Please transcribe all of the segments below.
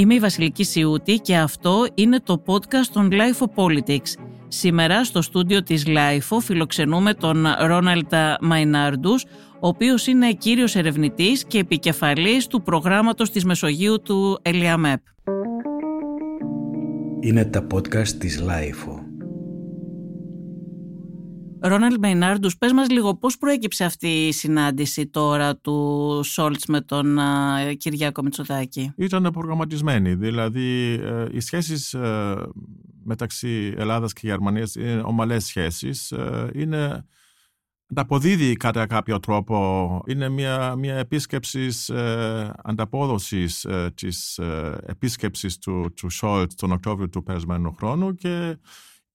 Είμαι η Βασιλική Σιούτη και αυτό είναι το podcast των Life of Politics. Σήμερα στο στούντιο της Life φιλοξενούμε τον Ρόναλτα Μαϊνάρντους, ο οποίος είναι κύριος ερευνητής και επικεφαλής του προγράμματος της Μεσογείου του Ελιαμέπ. Είναι τα podcast της Life. Ρόναλντ Μεϊνάρντους, πες μας λίγο πώς προέκυψε αυτή η συνάντηση τώρα του Σόλτς με τον Κυριάκο Μητσοτάκη; Ήταν προγραμματισμένη, δηλαδή ε, οι σχέσεις ε, μεταξύ Ελλάδας και Γερμανίας είναι ομαλές σχέσεις. Ε, είναι, ανταποδίδει κατά κάποιο τρόπο, είναι μια, μια επίσκεψης ανταπόδοσης της επίσκεψης του, του Σόλτς τον Οκτώβριο του περασμένου χρόνου και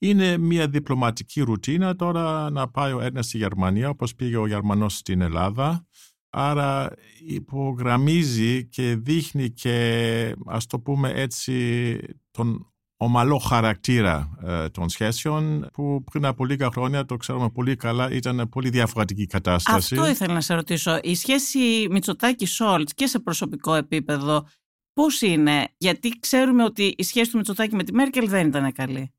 είναι μια διπλωματική ρουτίνα τώρα να πάει ο ένας στη Γερμανία όπως πήγε ο Γερμανός στην Ελλάδα. Άρα υπογραμμίζει και δείχνει και ας το πούμε έτσι τον ομαλό χαρακτήρα ε, των σχέσεων που πριν από λίγα χρόνια το ξέρουμε πολύ καλά ήταν πολύ διαφορετική κατάσταση. Αυτό ήθελα να σε ρωτήσω. Η σχέση Μητσοτάκη-Σόλτς και σε προσωπικό επίπεδο πώς είναι, γιατί ξέρουμε ότι η σχέση του Μητσοτάκη με τη Μέρκελ δεν ήταν καλή.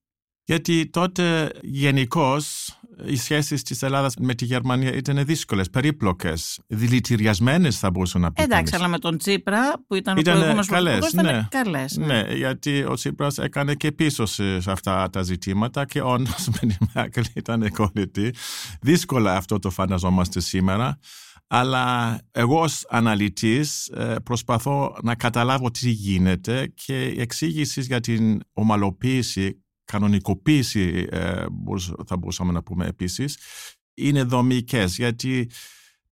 Γιατί τότε γενικώς οι σχέσεις της Ελλάδας με τη Γερμανία ήταν δύσκολες, περίπλοκες, δηλητηριασμένες θα μπορούσα να πει. Εντάξει, αλλά με τον Τσίπρα που ήταν, ήταν ο προηγούμενος καλές, ναι. καλές, ναι. ναι. γιατί ο Τσίπρας έκανε και πίσω σε αυτά τα ζητήματα και όντω με τη Μέρκελ ήταν κολλητή. Δύσκολα αυτό το φανταζόμαστε σήμερα. Αλλά εγώ ως αναλυτής ε, προσπαθώ να καταλάβω τι γίνεται και η εξήγηση για την ομαλοποίηση κανονικοποίηση ε, θα μπορούσαμε να πούμε επίσης είναι δομικές γιατί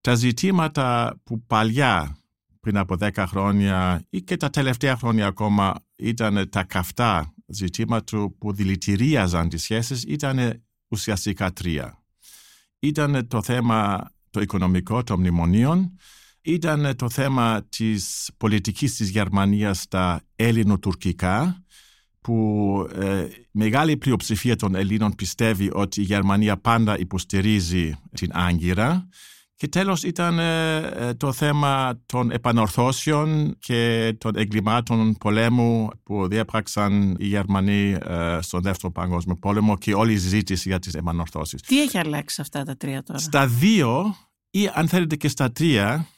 τα ζητήματα που παλιά πριν από 10 χρόνια ή και τα τελευταία χρόνια ακόμα ήταν τα καυτά ζητήματα που δηλητηρίαζαν τις σχέσεις ήταν ουσιαστικά τρία. Ήταν το θέμα το οικονομικό των μνημονίων, ήταν το θέμα της πολιτικής της Γερμανίας στα ελληνοτουρκικά που ε, μεγάλη πλειοψηφία των Ελλήνων πιστεύει ότι η Γερμανία πάντα υποστηρίζει την Άγκυρα. Και τέλος ήταν ε, ε, το θέμα των επανορθώσεων και των εγκλημάτων πολέμου που διέπραξαν οι Γερμανοί στον Δεύτερο Παγκόσμιο Πόλεμο και όλη η συζήτηση για τις επανορθώσεις. Τι έχει αλλάξει αυτά τα τρία τώρα; Στα δύο ή αν θέλετε και στα τρία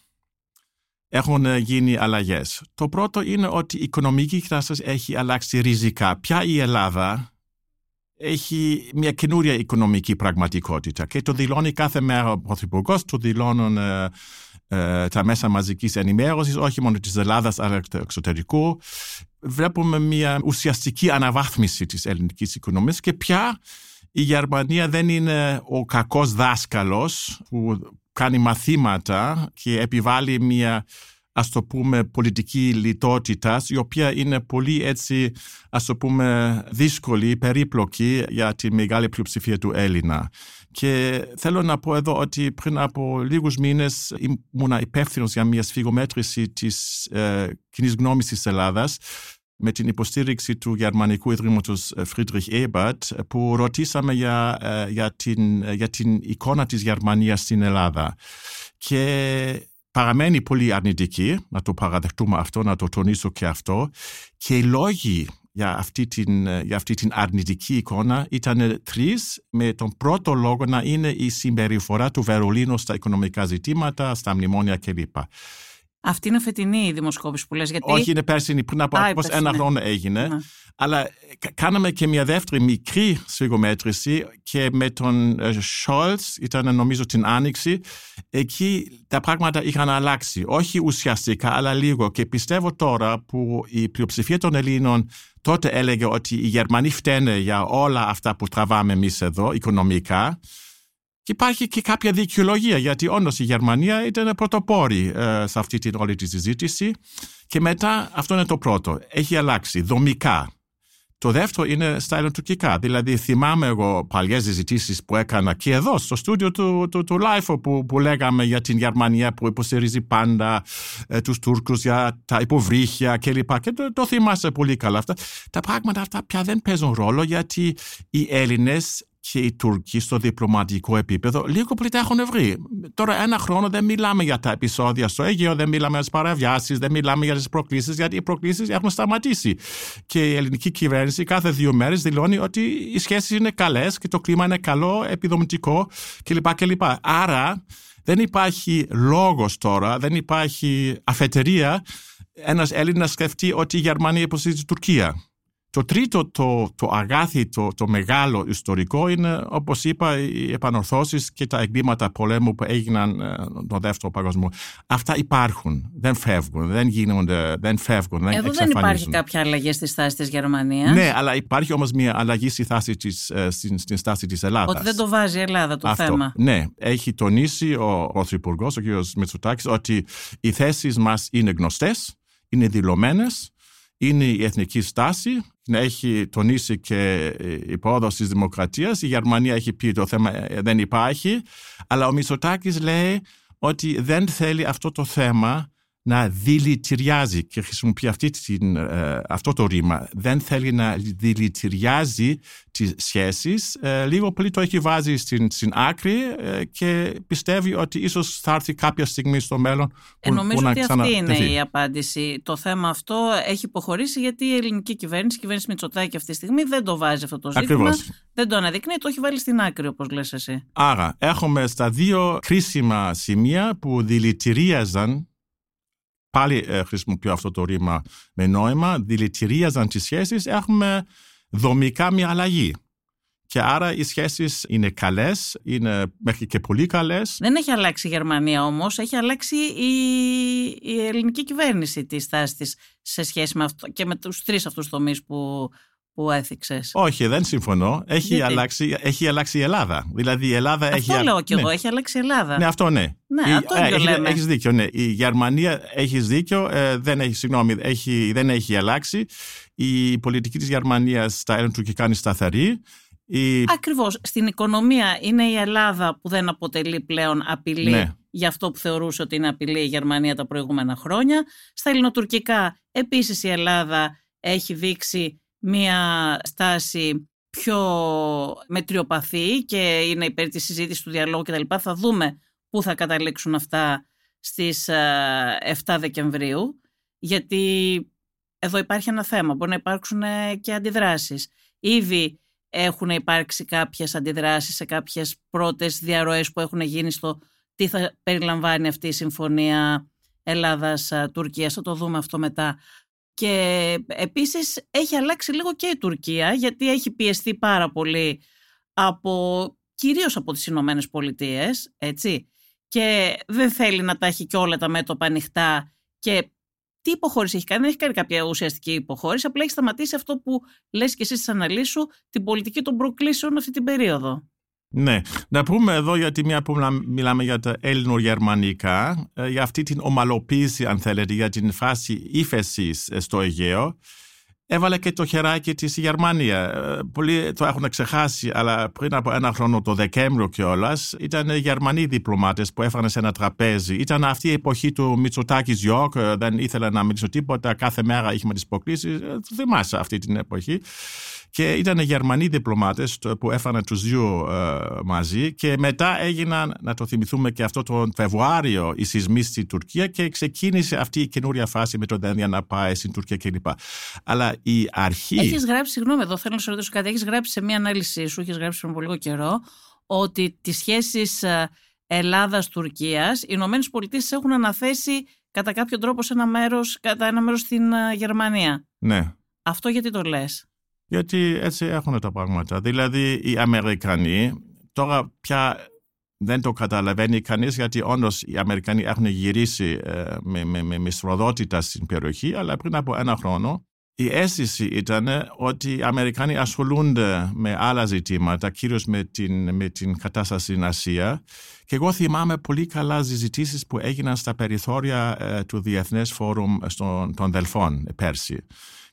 έχουν ε, γίνει αλλαγές. Το πρώτο είναι ότι η οικονομική κατάσταση έχει αλλάξει ριζικά. Πια η Ελλάδα έχει μια καινούρια οικονομική πραγματικότητα και το δηλώνει κάθε μέρα ο Πρωθυπουργός, το δηλώνουν ε, ε, τα μέσα μαζικής ενημέρωσης, όχι μόνο της Ελλάδας αλλά του εξωτερικού. Βλέπουμε μια ουσιαστική αναβάθμιση της ελληνικής οικονομίας και πια η Γερμανία δεν είναι ο κακός δάσκαλος που κάνει μαθήματα και επιβάλλει μια ας το πούμε πολιτική λιτότητα η οποία είναι πολύ έτσι ας το πούμε δύσκολη, περίπλοκη για τη μεγάλη πλειοψηφία του Έλληνα. Και θέλω να πω εδώ ότι πριν από λίγους μήνες ήμουν υπεύθυνος για μια σφιγομέτρηση της ε, κοινής γνώμης της Ελλάδας με την υποστήριξη του Γερμανικού Ιδρύματος Friedrich Ebert που ρωτήσαμε για, ε, για, την, για την εικόνα της Γερμανίας στην Ελλάδα. Και παραμένει πολύ αρνητική, να το παραδεχτούμε αυτό, να το τονίσω και αυτό. Και οι λόγοι για αυτή την, για αυτή την αρνητική εικόνα ήταν τρει, με τον πρώτο λόγο να είναι η συμπεριφορά του Βερολίνου στα οικονομικά ζητήματα, στα μνημόνια κλπ. Αυτή είναι φετινή η δημοσκόπηση που λες, γιατί... Όχι, είναι πέρσινη, πριν από ένα χρόνο έγινε. Ναι. Αλλά ε, κάναμε και μια δεύτερη μικρή σφιγομέτρηση και με τον Σόλτς, ήταν νομίζω την Άνοιξη, εκεί τα πράγματα είχαν αλλάξει. Όχι ουσιαστικά, αλλά λίγο. Και πιστεύω τώρα που η πλειοψηφία των Ελλήνων τότε έλεγε ότι οι Γερμανοί φταίνε για όλα αυτά που τραβάμε εμείς εδώ, οικονομικά, και υπάρχει και κάποια δικαιολογία, γιατί όντως η Γερμανία ήταν πρωτοπόρη ε, σε αυτή την όλη τη συζήτηση. Και μετά, αυτό είναι το πρώτο, έχει αλλάξει δομικά. Το δεύτερο είναι στα ελληνοτουρκικά. Δηλαδή, θυμάμαι εγώ παλιές συζητήσεις που έκανα και εδώ, στο στούντιο του, του, του LiFO, που, που λέγαμε για την Γερμανία που υποστηρίζει πάντα ε, τους Τούρκους για τα υποβρύχια κλπ. Και το, το θυμάσαι πολύ καλά αυτά. Τα πράγματα αυτά πια δεν παίζουν ρόλο γιατί οι Έλληνες και οι Τούρκοι στο διπλωματικό επίπεδο λίγο πολύ τα έχουν βρει. Τώρα ένα χρόνο δεν μιλάμε για τα επεισόδια στο Αίγαιο, δεν μιλάμε για τις παραβιάσεις, δεν μιλάμε για τις προκλήσεις, γιατί οι προκλήσεις έχουν σταματήσει. Και η ελληνική κυβέρνηση κάθε δύο μέρες δηλώνει ότι οι σχέσεις είναι καλές και το κλίμα είναι καλό, επιδομητικό κλπ. κλπ. Άρα δεν υπάρχει λόγος τώρα, δεν υπάρχει αφετερία ένας Έλληνας σκεφτεί ότι η Γερμανία υποστηρίζει την Τουρκία. Το τρίτο, το, το αγάθι, το, το μεγάλο ιστορικό είναι, όπως είπα, οι επανορθώσεις και τα εγκλήματα πολέμου που έγιναν ε, το δεύτερο παγκοσμό. Αυτά υπάρχουν, δεν φεύγουν, δεν γίνονται, δεν φεύγουν, δεν Εδώ δεν υπάρχει κάποια αλλαγή στη στάση της Γερμανίας; Ναι, αλλά υπάρχει όμως μια αλλαγή στη στάση της, ε, στην, στην στάση της Ελλάδας. Ότι δεν το βάζει η Ελλάδα το Αυτό, θέμα. Ναι, έχει τονίσει ο Πρωθυπουργός, ο κ. Μητσοτάκης, ότι οι θέσεις μας είναι γνωστές, είναι δηλωμένες, είναι η εθνική στάση, έχει τονίσει και η υπόδοση της δημοκρατίας. Η Γερμανία έχει πει το θέμα ε, δεν υπάρχει, αλλά ο Μητσοτάκης λέει ότι δεν θέλει αυτό το θέμα να δηλητηριάζει και χρησιμοποιεί αυτή την, ε, αυτό το ρήμα. Δεν θέλει να δηλητηριάζει τις σχέσεις. Ε, λίγο πολύ το έχει βάζει στην, στην άκρη ε, και πιστεύει ότι ίσως θα έρθει κάποια στιγμή στο μέλλον που, νομίζω που ότι αυτή είναι η απάντηση. Το θέμα αυτό έχει υποχωρήσει γιατί η ελληνική κυβέρνηση, η κυβέρνηση Μητσοτάκη αυτή τη στιγμή δεν το βάζει αυτό το ζήτημα. Ακριβώς. Δεν το αναδεικνύει, το έχει βάλει στην άκρη όπως λες εσύ. Άρα έχουμε στα δύο κρίσιμα σημεία που δηλητηρίαζαν πάλι ε, χρησιμοποιώ αυτό το ρήμα με νόημα, δηλητηρίαζαν τις σχέσεις, έχουμε δομικά μια αλλαγή. Και άρα οι σχέσεις είναι καλές, είναι μέχρι και πολύ καλές. Δεν έχει αλλάξει η Γερμανία όμως, έχει αλλάξει η, η ελληνική κυβέρνηση τη στάση της σε σχέση με αυτό και με τους τρεις αυτούς τομείς που που έθιξες. Όχι, δεν συμφωνώ. Έχει αλλάξει, έχει αλλάξει η Ελλάδα. Δηλαδή η Ελλάδα αυτό έχει. Αυτό λέω κι εγώ, ναι. έχει αλλάξει η Ελλάδα. Ναι, αυτό ναι. Ναι, η, αυτό ε, έχεις, λέμε. Έχεις δίκιο, ναι. Η Γερμανία, έχεις δίκιο, ε, δεν έχει, συγγνώμη, έχει, δεν έχει αλλάξει. Η πολιτική της Γερμανίας στα ελληνοτουρκικά είναι σταθερή. Η... Ακριβώς. Στην οικονομία είναι η Ελλάδα που δεν αποτελεί πλέον απειλή Ναι. για αυτό που θεωρούσε ότι είναι απειλή η Γερμανία τα προηγούμενα χρόνια. Στα ελληνοτουρκικά επίσης η Ελλάδα έχει δείξει μία στάση πιο μετριοπαθή και είναι υπέρ της συζήτησης του διαλόγου κτλ. Θα δούμε πού θα καταλήξουν αυτά στις ε, 7 Δεκεμβρίου γιατί εδώ υπάρχει ένα θέμα, μπορεί να υπάρξουν ε, και αντιδράσεις. Ήδη έχουν υπάρξει κάποιες αντιδράσεις σε κάποιες πρώτες διαρροές που έχουν γίνει στο τι θα περιλαμβάνει αυτή η συμφωνία Ελλάδας-Τουρκίας. Θα το δούμε αυτό μετά. Και επίσης έχει αλλάξει λίγο και η Τουρκία γιατί έχει πιεστεί πάρα πολύ από, κυρίως από τις Ηνωμένες Πολιτείες, έτσι. Και δεν θέλει να τα έχει και όλα τα μέτωπα ανοιχτά και τι υποχώρηση έχει κάνει, δεν έχει κάνει κάποια ουσιαστική υποχώρηση, απλά έχει σταματήσει αυτό που λες και εσύ στις αναλύσεις σου, την πολιτική των προκλήσεων αυτή την περίοδο. Ναι, να πούμε εδώ γιατί μια που μιλάμε για τα ελληνογερμανικά, για αυτή την ομαλοποίηση αν θέλετε, για την φάση ύφεσης στο Αιγαίο, έβαλε και το χεράκι της η Γερμανία. Πολλοί το έχουν ξεχάσει, αλλά πριν από ένα χρόνο, το Δεκέμβριο κιόλας, ήταν οι Γερμανοί διπλωμάτες που έφανε σε ένα τραπέζι. Ήταν αυτή η εποχή του Μητσοτάκη Γιώκ, δεν ήθελε να μιλήσω τίποτα, κάθε μέρα είχαμε τις προκλήσεις. Θυμάσαι αυτή την εποχή. Και ήταν Γερμανοί διπλωμάτες που έφαναν τους δύο ε, μαζί και μετά έγιναν, να το θυμηθούμε και αυτό τον Φεβρουάριο, οι σεισμοί στη Τουρκία και ξεκίνησε αυτή η καινούρια φάση με το Δένδια να πάει στην Τουρκία κλπ. Αλλά η αρχή... Έχεις γράψει, συγγνώμη εδώ θέλω να σου ρωτήσω κάτι, έχεις γράψει σε μια ανάλυση σου, έχεις γράψει πριν από λίγο καιρό, ότι τις σχέσεις Ελλάδας-Τουρκίας οι Ηνωμένες Πολιτείες έχουν αναθέσει κατά κάποιο τρόπο σε ένα μέρος, κατά ένα μέρος στην Γερμανία. Ναι. Αυτό γιατί το λες; Γιατί έτσι έχουν τα πράγματα. Δηλαδή οι Αμερικανοί τώρα πια δεν το καταλαβαίνει κανείς γιατί όντως οι Αμερικανοί έχουν γυρίσει ε, με, με, με μισθροδότητα στην περιοχή αλλά πριν από ένα χρόνο η αίσθηση ήταν ότι οι Αμερικανοί ασχολούνται με άλλα ζητήματα, κυρίως με την, με την κατάσταση στην Ασία. Και εγώ θυμάμαι πολύ καλά συζητήσεις που έγιναν στα περιθώρια ε, του Διεθνές Φόρουμ στον, των Δελφών πέρσι.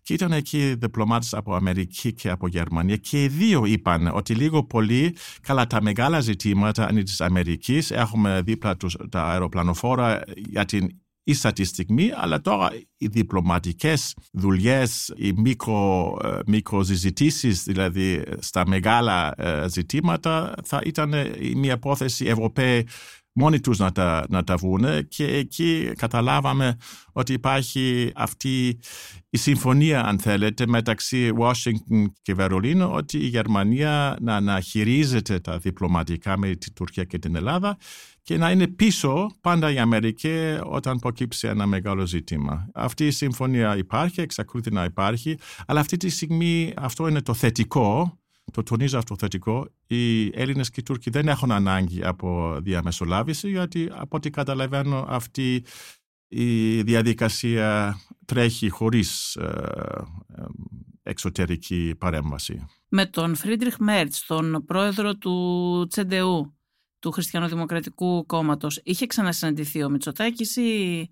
Και ήταν εκεί διπλωμάτες από Αμερική και από Γερμανία. Και οι δύο είπαν ότι λίγο πολύ, καλά τα μεγάλα ζητήματα είναι της Αμερικής, έχουμε δίπλα τους τα αεροπλανοφόρα για την ίσα τη στιγμή, αλλά τώρα οι διπλωματικές δουλειές, οι μικρο, ε, μικροσυζητήσεις, δηλαδή στα μεγάλα ε, ζητήματα, θα ήταν μια πρόθεση Ευρωπαίοι μόνοι τους να τα, να τα βούνε και εκεί καταλάβαμε ότι υπάρχει αυτή η συμφωνία αν θέλετε μεταξύ Washington και Βερολίνου ότι η Γερμανία να, να χειρίζεται τα διπλωματικά με την Τουρκία και την Ελλάδα και να είναι πίσω πάντα η Αμερική όταν προκύψει ένα μεγάλο ζήτημα. Αυτή η συμφωνία υπάρχει, εξακολουθεί να υπάρχει, αλλά αυτή τη στιγμή αυτό είναι το θετικό το τονίζω αυτό θετικό, οι Έλληνες και οι Τούρκοι δεν έχουν ανάγκη από διαμεσολάβηση γιατί από ό,τι καταλαβαίνω αυτή η διαδικασία τρέχει χωρίς ε, ε, εξωτερική παρέμβαση. Με τον Φρίντριχ Μέρτς, τον πρόεδρο του Τσεντεού, του Χριστιανοδημοκρατικού Κόμματος, είχε ξανασυναντηθεί ο Μητσοτάκης ή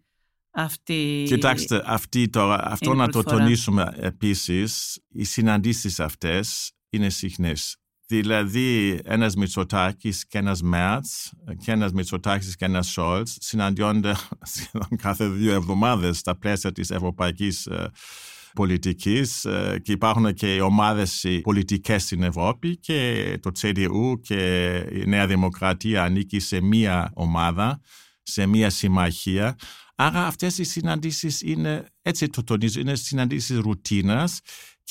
αυτή... Κοιτάξτε, αυτή τώρα, αυτό να το τονίσουμε επίσης, οι συναντήσεις αυτές είναι συχνές. Δηλαδή, ένας Μητσοτάκης και ένας Μέρτς και ένας Μητσοτάκης και ένας Σόλτς συναντιόνται σχεδόν κάθε δύο εβδομάδες στα πλαίσια της ευρωπαϊκής ε, πολιτικής ε, και υπάρχουν και οι ομάδες πολιτικές στην Ευρώπη και το CDU και η Νέα Δημοκρατία ανήκει σε μία ομάδα, σε μία συμμαχία. Άρα αυτές οι συναντήσεις είναι, έτσι το τονίζω, είναι συναντήσεις ρουτίνας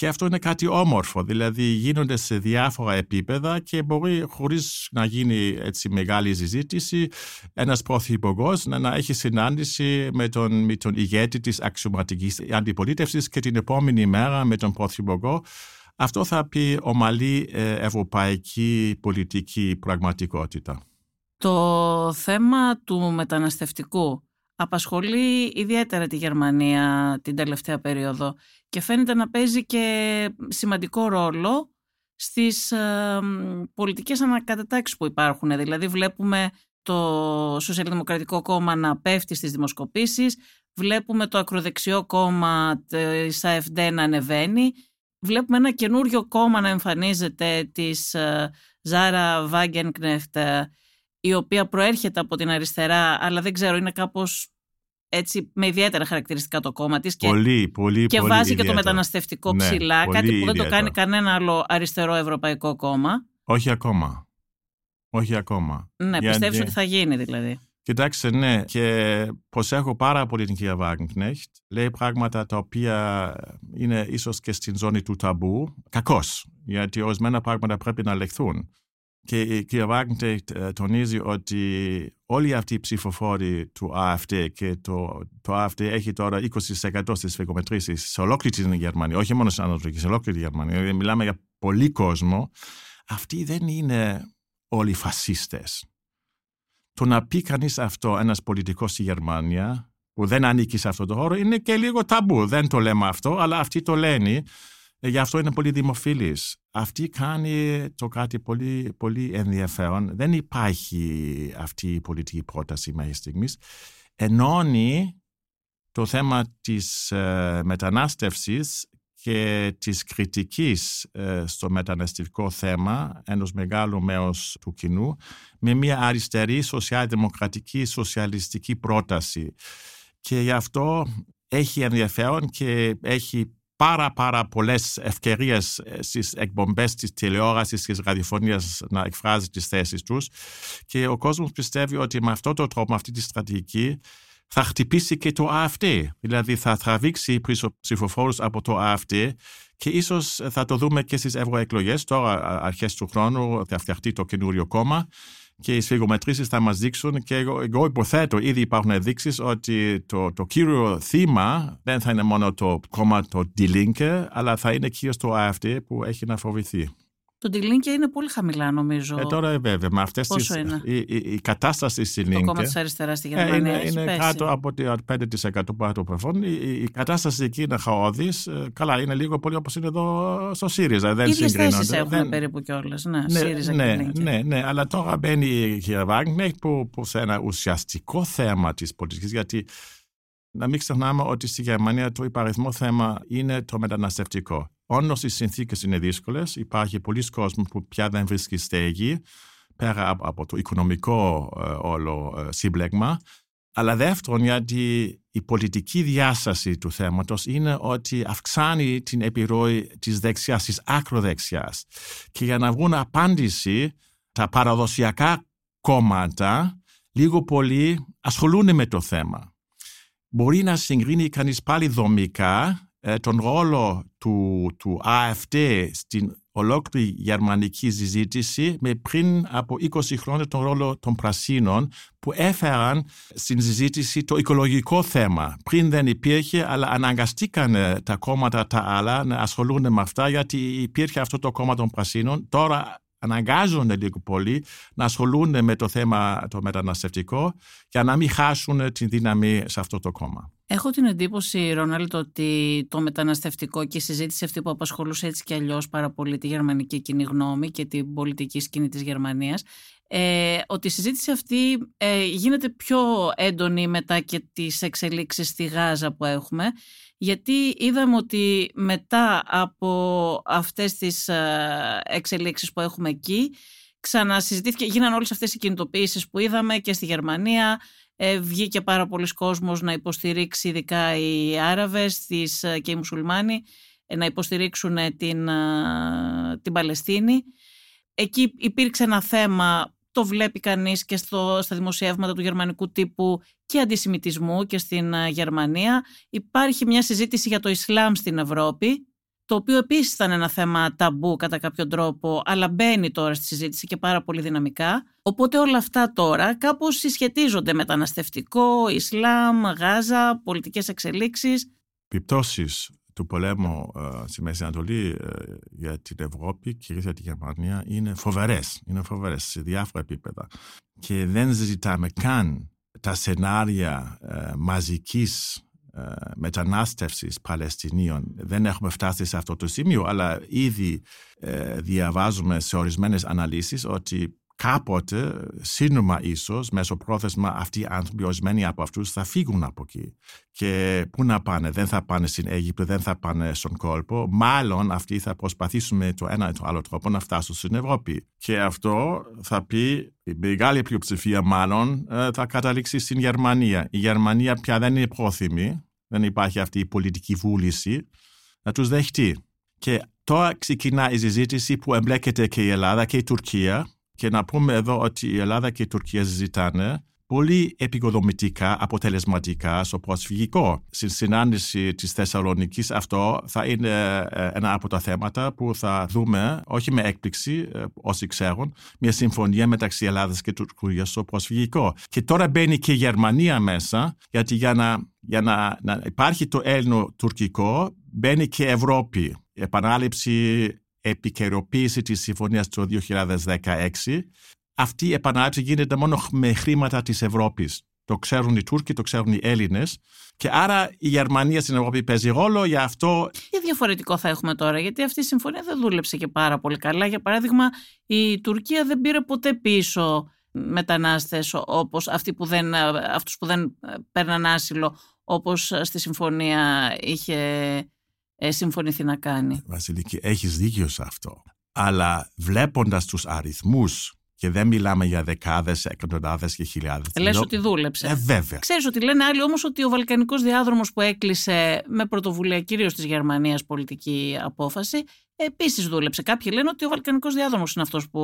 και αυτό είναι κάτι όμορφο, δηλαδή γίνονται σε διάφορα επίπεδα και μπορεί χωρίς να γίνει έτσι μεγάλη συζήτηση ένας πρωθυπουργός να, να έχει συνάντηση με τον, με τον ηγέτη της αξιωματικής αντιπολίτευσης και την επόμενη μέρα με τον πρωθυπουργό. Αυτό θα πει ομαλή ε, ευρωπαϊκή πολιτική πραγματικότητα. Το θέμα του μεταναστευτικού απασχολεί ιδιαίτερα τη Γερμανία την τελευταία περίοδο και φαίνεται να παίζει και σημαντικό ρόλο στις ε, πολιτικές ανακατατάξεις που υπάρχουν. Δηλαδή βλέπουμε το Σοσιαλδημοκρατικό Κόμμα να πέφτει στις δημοσκοπήσεις, βλέπουμε το ακροδεξιό κόμμα της ΑΕΦΔ να ανεβαίνει, βλέπουμε ένα καινούριο κόμμα να εμφανίζεται της ε, Ζάρα Βάγκενκνεχτ η οποία προέρχεται από την αριστερά, αλλά δεν ξέρω, είναι κάπως έτσι με ιδιαίτερα χαρακτηριστικά το κόμμα της και, πολύ, πολύ, και πολύ βάζει ιδιαίτερα. και το μεταναστευτικό Ναι, ψηλά, πολύ κάτι που δεν το ιδιαίτερα. κάνει κανένα άλλο αριστερό ευρωπαϊκό κόμμα. Όχι ακόμα. Όχι ακόμα. Ναι, Γιατί- πιστεύεις ότι θα γίνει δηλαδή. Κοιτάξτε, ναι, και προσέχω πάρα πολύ την κυρία Βάγκενκνέχτ. Λέει πράγματα τα οποία είναι ίσως και στην ζώνη του ταμπού. Κακώς, γιατί ορισμένα πράγματα πρέπει να λεχθούν. Και η κυρία Βάγκενκνέχτ ε, τονίζει ότι όλοι αυτοί οι ψηφοφόροι του AfD και το, το AfD έχει τώρα 20% στις φυγομετρήσεις σε ολόκληρη την Γερμανία, όχι μόνο στην Ανατολική, σε ολόκληρη τη Γερμανία. Δηλαδή, μιλάμε για πολύ κόσμο. Αυτοί δεν είναι όλοι φασίστες το να πει κανείς αυτό ένας πολιτικός στη Γερμανία που δεν ανήκει σε αυτό το χώρο είναι και λίγο ταμπού. Δεν το λέμε αυτό, αλλά αυτοί το λένε. Ε, Γι' αυτό είναι πολύ δημοφιλής. Αυτή κάνει το κάτι πολύ, πολύ ενδιαφέρον. Δεν υπάρχει αυτή η πολιτική πρόταση μέχρι στιγμής. Ενώνει το θέμα της ε, μετανάστευσης και της κριτικής ε, στο μεταναστευτικό θέμα ενός μεγάλου μέρους του κοινού με μια αριστερή σοσιαλδημοκρατική σοσιαλιστική πρόταση. Και γι' αυτό έχει ενδιαφέρον και έχει πάρα πάρα πολλές ευκαιρίες ε, στις εκπομπές της τηλεόρασης και της ραδιοφωνίας να εκφράζει τις θέσεις τους και ο κόσμος πιστεύει ότι με αυτόν τον τρόπο, με αυτή τη στρατηγική θα χτυπήσει και το AfD. Δηλαδή θα τραβήξει πίσω ψηφοφόρους από το AfD και ίσως θα το δούμε και στις ευρωεκλογές. Τώρα αρχές του χρόνου θα φτιαχτεί το καινούριο κόμμα και οι σφυγομετρήσεις θα μας δείξουν και εγώ, εγώ υποθέτω ήδη υπάρχουν δείξεις ότι το, το κύριο θύμα δεν θα είναι μόνο το κόμμα το Die Linke αλλά θα είναι κυρίως το AfD που έχει να φοβηθεί. Το Τιλίνκια είναι πολύ χαμηλά νομίζω. Ε, τώρα ε, βέβαια με αυτές Πόσο τις, είναι; η, η, η κατάσταση στη το κόμμα Linke της αριστεράς στη ε, Γερμανία είναι, έχει είναι πέσει. κάτω από το 5% πάνω του πλαφόν. Η, η, η κατάσταση εκεί είναι χαόδης. Ε, Καλά, είναι λίγο πολύ όπως είναι εδώ στο ΣΥΡΙΖΑ. Δεν Ίδιες συγκρίνονται. θέσεις έχουμε Δεν- περίπου κιόλας. Ναι, ναι, ΣΥΡΙΖΑ ναι, και Λίνκε. ναι, ναι, αλλά τώρα μπαίνει η κυρία Βάγκνεχτ που, που σε ένα ουσιαστικό θέμα της πολιτικής, γιατί να μην ξεχνάμε ότι στη Γερμανία το υπαριθμό θέμα είναι το μεταναστευτικό. Όντως οι συνθήκες είναι δύσκολες, υπάρχει πολλοί κόσμοι που πια δεν βρίσκει στέγη πέρα από, από το οικονομικό ε, όλο ε, σύμπλεγμα Αλλά δεύτερον, γιατί η πολιτική διάσταση του θέματος είναι ότι αυξάνει την επιρροή της δεξιάς, της ακροδεξιάς. Και για να βγουν απάντηση, τα παραδοσιακά κόμματα λίγο πολύ ασχολούνται με το θέμα. Μπορεί να συγκρίνει κανείς πάλι δομικά ε, τον ρόλο του, του AFD στην ολόκληρη γερμανική συζήτηση με πριν από 20 χρόνια τον ρόλο των πρασίνων που έφεραν στην συζήτηση το οικολογικό θέμα. Πριν δεν υπήρχε, αλλά αναγκαστήκαν τα κόμματα τα άλλα να ασχολούνται με αυτά γιατί υπήρχε αυτό το κόμμα των πρασίνων. Τώρα αναγκάζονται λίγο πολύ να ασχολούνται με το θέμα το μεταναστευτικό για να μην χάσουν την δύναμη σε αυτό το κόμμα. Έχω την εντύπωση, Ρόναλτ, ότι το μεταναστευτικό και η συζήτηση αυτή που απασχολούσε έτσι κι αλλιώς πάρα πολύ τη γερμανική κοινή γνώμη και την πολιτική σκηνή της Γερμανίας, ε, ότι η συζήτηση αυτή ε, γίνεται πιο έντονη μετά και τις εξελίξεις στη Γάζα που έχουμε γιατί είδαμε ότι μετά από αυτές τις ε, εξελίξεις που έχουμε εκεί ξανασυζητήθηκε, γίνανε όλες αυτές οι κινητοποιήσεις που είδαμε και στη Γερμανία ε, βγήκε πάρα πολλοί κόσμος να υποστηρίξει ειδικά οι Άραβες τις, ε, και οι Μουσουλμάνοι να υποστηρίξουν την, την Παλαιστίνη. Εκεί υπήρξε ένα θέμα το βλέπει κανείς και στο, στα δημοσιεύματα του γερμανικού τύπου και αντισημιτισμού και στην ε, Γερμανία. Υπάρχει μια συζήτηση για το Ισλάμ στην Ευρώπη, το οποίο επίσης ήταν ένα θέμα ταμπού κατά κάποιο τρόπο, αλλά μπαίνει τώρα στη συζήτηση και πάρα πολύ δυναμικά. Οπότε όλα αυτά τώρα κάπως συσχετίζονται μεταναστευτικό, Ισλάμ, Γάζα, πολιτικές εξελίξεις. Επιπτώσεις του πολέμου ε, στη Μέση Ανατολή ε, για την Ευρώπη και για τη Γερμανία είναι φοβερές. Είναι φοβερές σε διάφορα επίπεδα. Και δεν ζητάμε καν τα σενάρια ε, μαζικής ε, μετανάστευσης Παλαιστινίων. Δεν έχουμε φτάσει σε αυτό το σημείο, αλλά ήδη ε, διαβάζουμε σε ορισμένες αναλύσεις ότι κάποτε, σύνομα ίσως, μέσω πρόθεσμα, αυτοί οι άνθρωποι, ορισμένοι από αυτούς, θα φύγουν από εκεί. Και πού να πάνε, δεν θα πάνε στην Αίγυπτο, δεν θα πάνε στον κόλπο. Μάλλον αυτοί θα προσπαθήσουν με το ένα ή το άλλο τρόπο να φτάσουν στην Ευρώπη. Και αυτό θα πει, η μεγάλη πλειοψηφία μάλλον, ε, θα καταλήξει στην Γερμανία. Η Γερμανία πια δεν είναι πρόθυμη, δεν υπάρχει αυτή η πολιτική βούληση να τους δεχτεί. Και τώρα ξεκινά η συζήτηση που εμπλέκεται και η Ελλάδα και η Τουρκία και να πούμε εδώ ότι η Ελλάδα και η Τουρκία ζητάνε πολύ επικοδομητικά, αποτελεσματικά στο προσφυγικό. Στην συνάντηση της Θεσσαλονίκης, αυτό θα είναι ε, ένα από τα θέματα που θα δούμε, όχι με έκπληξη, ε, όσοι ξέρουν, μια συμφωνία μεταξύ Ελλάδας και Τουρκίας στο προσφυγικό. Και τώρα μπαίνει και η Γερμανία μέσα, γιατί για να, για να, να υπάρχει το Έλληνο-τουρκικό, μπαίνει και η Ευρώπη. Η επανάληψη επικαιροποίηση της συμφωνίας του 2016, αυτή η επανάληψη γίνεται μόνο με χρήματα της Ευρώπης. Το ξέρουν οι Τούρκοι, το ξέρουν οι Έλληνες και άρα η Γερμανία στην Ευρώπη παίζει ρόλο για αυτό. Τι διαφορετικό θα έχουμε τώρα, γιατί αυτή η συμφωνία δεν δούλεψε και πάρα πολύ καλά. Για παράδειγμα, η Τουρκία δεν πήρε ποτέ πίσω μετανάστες όπως αυτοί που δεν, αυτούς που δεν παίρναν άσυλο όπως στη συμφωνία είχε ε, συμφωνηθεί να κάνει. Βασιλική, έχεις δίκιο σε αυτό. Αλλά βλέποντας τους αριθμούς και δεν μιλάμε για δεκάδες, εκατοντάδες και χιλιάδες. Λες ότι δούλεψε. Ε, βέβαια. Ξέρεις ότι λένε άλλοι όμως ότι ο Βαλκανικός διάδρομος που έκλεισε με πρωτοβουλία κυρίως της Γερμανίας πολιτική απόφαση, επίσης δούλεψε. Κάποιοι λένε ότι ο Βαλκανικός διάδρομος είναι αυτός που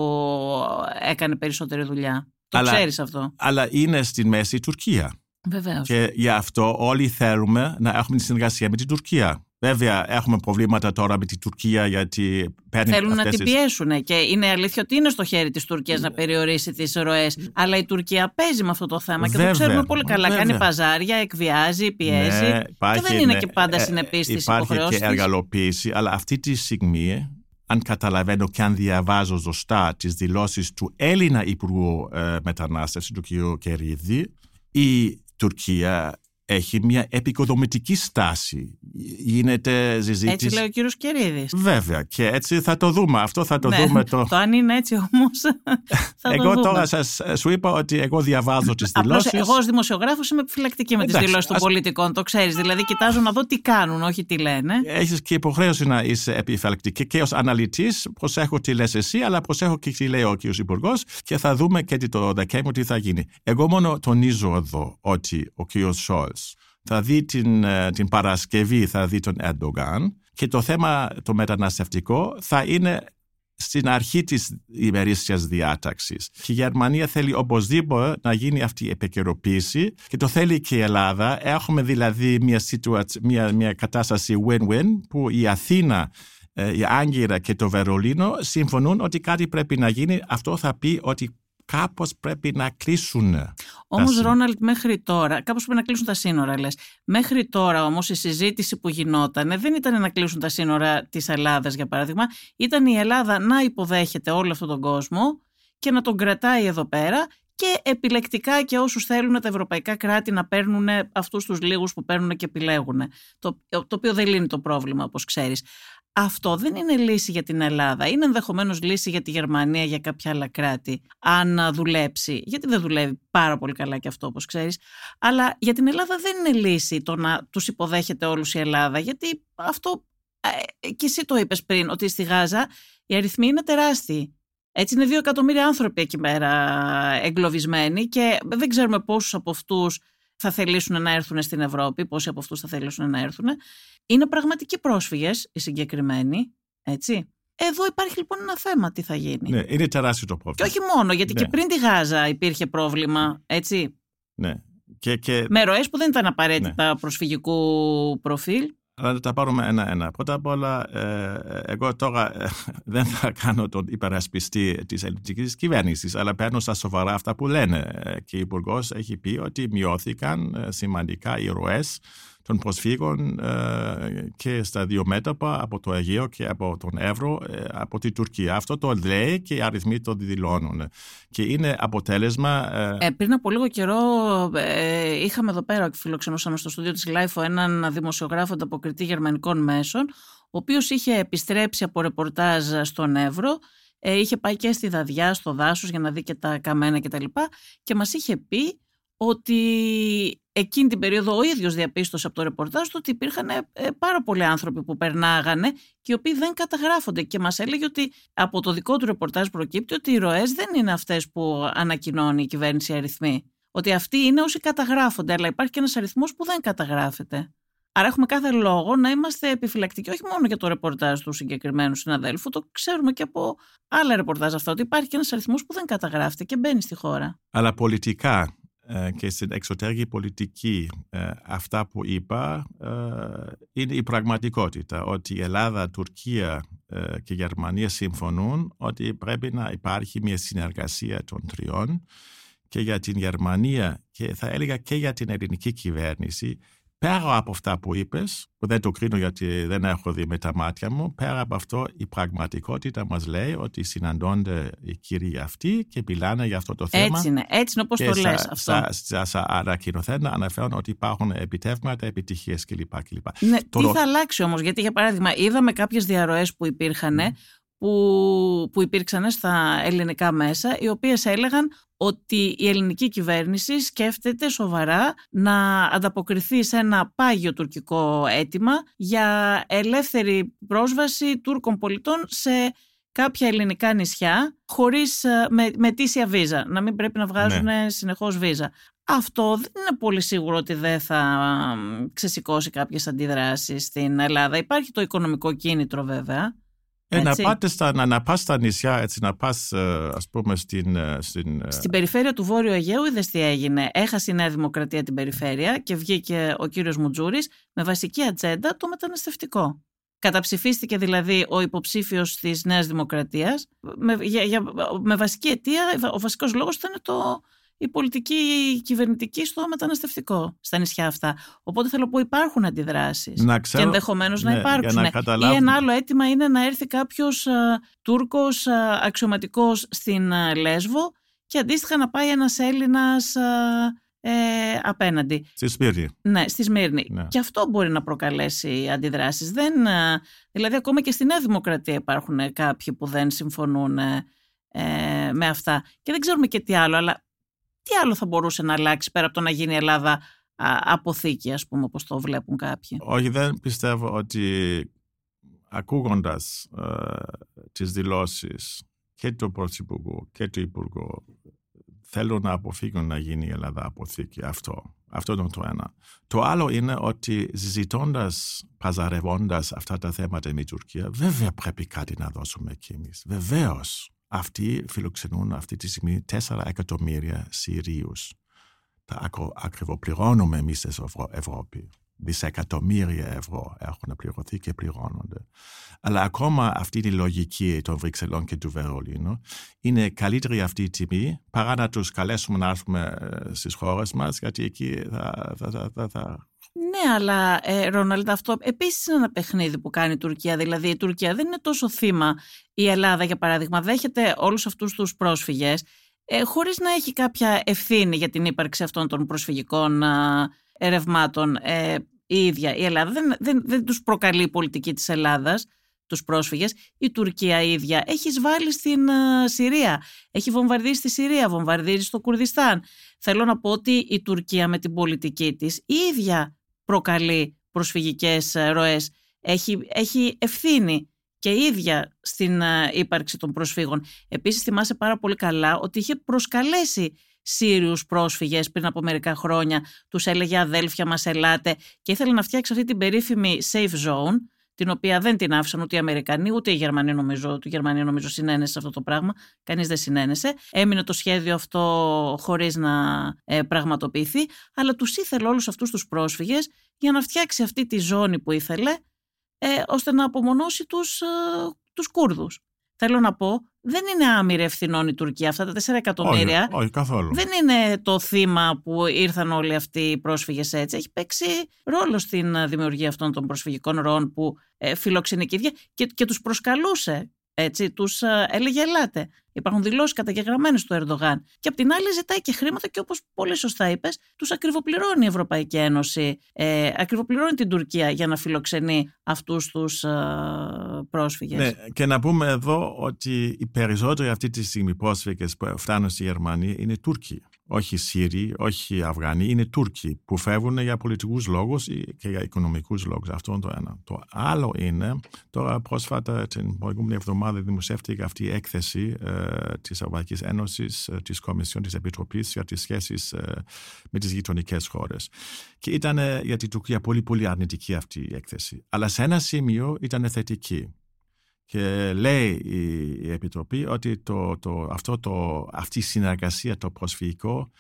έκανε περισσότερη δουλειά. Το ξέρεις αυτό. Αλλά είναι στη μέση η Τουρκία. Βεβαίως. Και γι' αυτό όλοι θέλουμε να έχουμε τη συνεργασία με την Τουρκία. Βέβαια, έχουμε προβλήματα τώρα με την Τουρκία γιατί παίρνει Θέλουν να την πιέσουν και είναι αλήθεια ότι είναι στο χέρι της Τουρκίας να περιορίσει τις ροές. Αλλά η Τουρκία παίζει με αυτό το θέμα και το ξέρουμε πολύ καλά. Βέβαια. Κάνει παζάρια, εκβιάζει, πιέζει. Ναι, υπάρχει, και δεν είναι ναι, και πάντα ε, συνεπής στι υποχρεώσει. Υπάρχει και εργαλοποίηση, αλλά αυτή τη στιγμή αν καταλαβαίνω και αν διαβάζω σωστά τις δηλώσεις του Έλληνα Υπουργού ε, Μετανάστευσης, του κ. Κερίδη, η Τουρκία έχει μια επικοδομητική στάση γίνεται συζήτηση. Έτσι λέει ο κύριος Κερίδης. Βέβαια και έτσι θα το δούμε. Αυτό θα το ναι, δούμε. Το... το αν είναι έτσι όμως. εγώ το τώρα σας, σου είπα ότι εγώ διαβάζω τις δηλώσεις. Εγώ ως δημοσιογράφος είμαι επιφυλακτική με τις δηλώσεις των πολιτικών. Το ξέρεις. Δηλαδή κοιτάζω να δω τι κάνουν, όχι τι λένε. Έχεις και υποχρέωση να είσαι επιφυλακτική και ως αναλυτής. Προσέχω τι λες εσύ, αλλά προσέχω και τι λέει ο κ. Υπουργός και θα δούμε και το Δεκέμβριο τι θα γίνει. Εγώ μόνο τονίζω εδώ ότι ο κ. Σόλτς θα δει την, ε, την Παρασκευή, θα δει τον Ερντογάν και το θέμα το μεταναστευτικό θα είναι στην αρχή της ημερήσιας διάταξης. Και η Γερμανία θέλει οπωσδήποτε να γίνει αυτή η επικαιροποίηση και το θέλει και η Ελλάδα. Έχουμε δηλαδή μια, μια, μια κατάσταση win-win που η Αθήνα ε, η Άγκυρα και το Βερολίνο συμφωνούν ότι κάτι πρέπει να γίνει. Αυτό θα πει ότι κάπως πρέπει να κλείσουν. Όμως Ρόναλτ μέχρι τώρα, κάπως πρέπει να κλείσουν τα σύνορα λες. Μέχρι τώρα όμως η συζήτηση που γινόταν δεν ήταν να κλείσουν τα σύνορα της Ελλάδας για παράδειγμα, ήταν η Ελλάδα να υποδέχεται όλο αυτόν τον κόσμο και να τον κρατάει εδώ πέρα και επιλεκτικά και όσους θέλουν τα ευρωπαϊκά κράτη να παίρνουν αυτούς τους λίγους που παίρνουν και επιλέγουν. Το, το οποίο δεν λύνει το πρόβλημα όπως ξέρεις. Αυτό δεν είναι λύση για την Ελλάδα. Είναι ενδεχομένως λύση για τη Γερμανία, για κάποια άλλα κράτη, αν δουλέψει. Γιατί δεν δουλεύει πάρα πολύ καλά και αυτό, όπως ξέρεις. Αλλά για την Ελλάδα δεν είναι λύση το να τους υποδέχεται όλους η Ελλάδα. Γιατί αυτό. Ε, και εσύ το είπες πριν, ότι στη Γάζα οι αριθμοί είναι τεράστιοι. Έτσι είναι δύο εκατομμύρια άνθρωποι εκεί πέρα εγκλωβισμένοι και δεν ξέρουμε πόσους από αυτούς θα θελήσουν να έρθουν στην Ευρώπη, πόσοι από αυτούς θα θελήσουν να έρθουν. Είναι πραγματικοί πρόσφυγες οι συγκεκριμένοι, έτσι. Εδώ υπάρχει λοιπόν ένα θέμα τι θα γίνει. Ναι, είναι τεράστιο το πρόβλημα. Και όχι μόνο, γιατί ναι. και πριν τη Γάζα υπήρχε πρόβλημα, έτσι. Ναι. Και, και... Με ροές που δεν ήταν απαραίτητα ναι. προσφυγικού προφίλ. Αλλά να τα πάρουμε ένα-ένα. Πρώτα απ' όλα, ε, εγώ τώρα ε, δεν θα κάνω τον υπερασπιστή της ελληνικής κυβέρνησης, αλλά παίρνω στα σοβαρά αυτά που λένε. Ε, και ο Υπουργός έχει πει ότι μειώθηκαν σημαντικά οι ροές των προσφύγων ε, και στα δύο μέτωπα από το Αιγαίο και από τον Εύρο ε, από την Τουρκία. Αυτό το λέει και οι αριθμοί το δηλώνουν. Και είναι αποτέλεσμα... Ε... πριν από λίγο καιρό ε, είχαμε εδώ πέρα και φιλοξενούσαμε στο στούντιο της LiFO έναν δημοσιογράφο ανταποκριτή γερμανικών μέσων ο οποίος είχε επιστρέψει από ρεπορτάζ στον Εύρο είχε πάει και στη Δαδιά, στο δάσος για να δει και τα καμένα κτλ. Και, και μας είχε πει ότι εκείνη την περίοδο ο ίδιος διαπίστωσε από το ρεπορτάζ του ότι υπήρχαν ε, πάρα πολλοί άνθρωποι που περνάγανε και οι οποίοι δεν καταγράφονται και μας έλεγε ότι από το δικό του ρεπορτάζ προκύπτει ότι οι ροές δεν είναι αυτές που ανακοινώνει η κυβέρνηση αριθμοί. Ότι αυτοί είναι όσοι καταγράφονται, αλλά υπάρχει και ένας αριθμός που δεν καταγράφεται. Άρα έχουμε κάθε λόγο να είμαστε επιφυλακτικοί όχι μόνο για το ρεπορτάζ του συγκεκριμένου συναδέλφου, το ξέρουμε και από άλλα ρεπορτάζ αυτά, ότι υπάρχει και ένας αριθμός που δεν καταγράφεται και μπαίνει στη χώρα. Αλλά πολιτικά ε, και στην εξωτερική πολιτική ε, αυτά που είπα ε, είναι η πραγματικότητα. Ότι η Ελλάδα, Τουρκία και η Γερμανία συμφωνούν ότι πρέπει να υπάρχει μια συνεργασία των τριών και για την Γερμανία και θα έλεγα και για την ελληνική κυβέρνηση πέρα από αυτά που είπες, που δεν το κρίνω γιατί δεν έχω δει με τα μάτια μου, πέρα από αυτό η πραγματικότητα μας λέει ότι συναντώνται οι κύριοι αυτοί και μιλάνε για αυτό το θέμα. Έτσι είναι, έτσι είναι όπως το λες αυτό. Στα ανακοινωθένα αναφέρουν ότι υπάρχουν επιτεύγματα, επιτυχίες κλπ. Ναι, τι θα αλλάξει όμως, γιατί για παράδειγμα είδαμε κάποιες διαρροές που υπήρχαν που, που υπήρξαν στα ελληνικά μέσα, οι οποίες έλεγαν ότι η ελληνική κυβέρνηση σκέφτεται σοβαρά να ανταποκριθεί σε ένα πάγιο τουρκικό αίτημα για ελεύθερη πρόσβαση Τούρκων πολιτών σε κάποια ελληνικά νησιά χωρίς ε, με, με βίζα, να μην πρέπει να βγάζουν ναι. συνεχώς βίζα. Αυτό δεν είναι πολύ σίγουρο ότι δεν θα ξεσηκώσει κάποιες αντιδράσεις στην Ελλάδα. Υπάρχει το οικονομικό κίνητρο βέβαια. Ε, να, πάτε στα, να, πας στα νησιά, έτσι, να πας ε, ας πούμε στην... Ε, στην, ε, στην περιφέρεια του Βόρειου Αιγαίου είδες τι έγινε. Έχασε η Νέα Δημοκρατία την περιφέρεια και βγήκε ο κύριος Μουτζούρης με βασική ατζέντα το μεταναστευτικό. Καταψηφίστηκε δηλαδή ο υποψήφιος της Νέας Δημοκρατίας με, με βασική αιτία, ο βασικός λόγος ήταν το, η πολιτική η κυβερνητική στο μεταναστευτικό στα νησιά αυτά. Οπότε θέλω να πω υπάρχουν αντιδράσεις και ενδεχομένως να ναι, υπάρξουν. Να Ή ένα άλλο αίτημα είναι να έρθει κάποιος α, Τούρκος α, αξιωματικός στην α, Λέσβο και αντίστοιχα να πάει ένας Έλληνας ε, απέναντι. Στη Σμύρνη. Ναι, στη Σμύρνη. Ναι. Και αυτό μπορεί να προκαλέσει αντιδράσεις. Δεν, ε, δηλαδή ακόμα και στη Νέα Δημοκρατία υπάρχουν κάποιοι που δεν συμφωνούν ε, ε, με αυτά. Και δεν ξέρουμε και τι άλλο, αλλά τι άλλο θα μπορούσε να αλλάξει πέρα από το να γίνει η Ελλάδα α, αποθήκη, ας πούμε, όπως το βλέπουν κάποιοι; Όχι, δεν πιστεύω ότι ακούγοντας ε, τις δηλώσεις και του Πρωθυπουργού και του Υπουργού θέλουν να αποφύγουν να γίνει η Ελλάδα αποθήκη. Αυτό. Αυτό είναι το ένα. Το άλλο είναι ότι συζητώντα, παζαρευώντας αυτά τα θέματα με την Τουρκία, βέβαια πρέπει κάτι να δώσουμε κι εμείς. Βεβαίως. Αυτοί φιλοξενούν αυτή τη στιγμή 4 εκατομμύρια Συρίους. Τα ακριβοπληρώνουμε εμείς στην Ευρώπη. Δισεκατομμύρια ευρώ έχουν πληρωθεί και πληρώνονται. Αλλά ακόμα αυτή η λογική των Βρυξελών και του Βερολίνου είναι καλύτερη αυτή η τιμή παρά να τους καλέσουμε να έρθουμε στις χώρες μας, γιατί εκεί θα, θα, θα, θα, θα ναι, αλλά ε, Ρόναλντ, αυτό επίσης είναι ένα παιχνίδι που κάνει η Τουρκία. Δηλαδή, η Τουρκία δεν είναι τόσο θύμα. Η Ελλάδα, για παράδειγμα, δέχεται όλους αυτούς τους πρόσφυγες ε, χωρίς να έχει κάποια ευθύνη για την ύπαρξη αυτών των προσφυγικών ε, ερευμάτων. Ε, η ίδια η Ελλάδα δεν, δεν, δεν τους προκαλεί η πολιτική της Ελλάδας τους πρόσφυγες, η Τουρκία η ίδια έχει εισβάλει στην uh, Συρία, έχει βομβαρδίσει στη Συρία, βομβαρδίζει στο Κουρδιστάν. Θέλω να πω ότι η Τουρκία με την πολιτική της η ίδια προκαλεί προσφυγικές ε, ροές, έχει, έχει ευθύνη και η ίδια στην uh, ύπαρξη των προσφύγων. Επίσης θυμάσαι πάρα πολύ καλά ότι είχε προσκαλέσει Σύριους πρόσφυγες πριν από μερικά χρόνια. Τους έλεγε αδέλφια μας ελάτε και ήθελε να φτιάξει αυτή την περίφημη safe zone την οποία δεν την άφησαν ούτε οι Αμερικανοί ούτε οι Γερμανοί νομίζω, ότι οι Γερμανοί νομίζω συνένεσε σε αυτό το πράγμα, κανείς δεν συνένεσε. Έμεινε το σχέδιο αυτό χωρίς να ε, πραγματοποιηθεί, αλλά τους ήθελε όλους αυτούς τους πρόσφυγες για να φτιάξει αυτή τη ζώνη που ήθελε, ε, ώστε να απομονώσει τους, ε, τους Κούρδους. Θέλω να πω, δεν είναι άμυρη ευθυνών η Τουρκία. Αυτά τα 4 εκατομμύρια όχι, όχι, καθόλου. δεν είναι το θύμα που ήρθαν όλοι αυτοί οι πρόσφυγες έτσι. Έχει παίξει ρόλο στην δημιουργία αυτών των προσφυγικών ροών που ε, φιλοξενεί και, και, και τους προσκαλούσε έτσι, τους ε, έλεγε ελάτε. Υπάρχουν δηλώσεις καταγεγραμμένες του Ερντογάν. Και απ' την άλλη ζητάει και χρήματα και όπως πολύ σωστά είπες, τους ακριβοπληρώνει η Ευρωπαϊκή Ένωση. Ε, ακριβοπληρώνει την Τουρκία για να φιλοξενεί αυτούς τους ε, πρόσφυγες. Ναι, και να πούμε εδώ ότι οι περισσότεροι αυτή τη στιγμή πρόσφυγες που φτάνουν στη Γερμανία είναι Τούρκοι όχι Σύριοι, όχι Αφγανοί, είναι Τούρκοι που φεύγουν για πολιτικούς λόγους και για οικονομικούς λόγους. Αυτό είναι το ένα. Το άλλο είναι, τώρα πρόσφατα την προηγούμενη εβδομάδα δημοσιεύτηκε αυτή η έκθεση ε, της Ευρωπαϊκής Ένωσης, ε, της Κομισιόν της Επιτροπής για τις σχέσεις ε, με τις γειτονικές χώρες. Και ήταν ε, για την Τουρκία πολύ πολύ αρνητική αυτή η έκθεση. Αλλά σε ένα σημείο ήταν θετική. Και λέει η Επιτροπή ότι το, το, αυτό το, αυτή η συνεργασία, το προσφυγικό,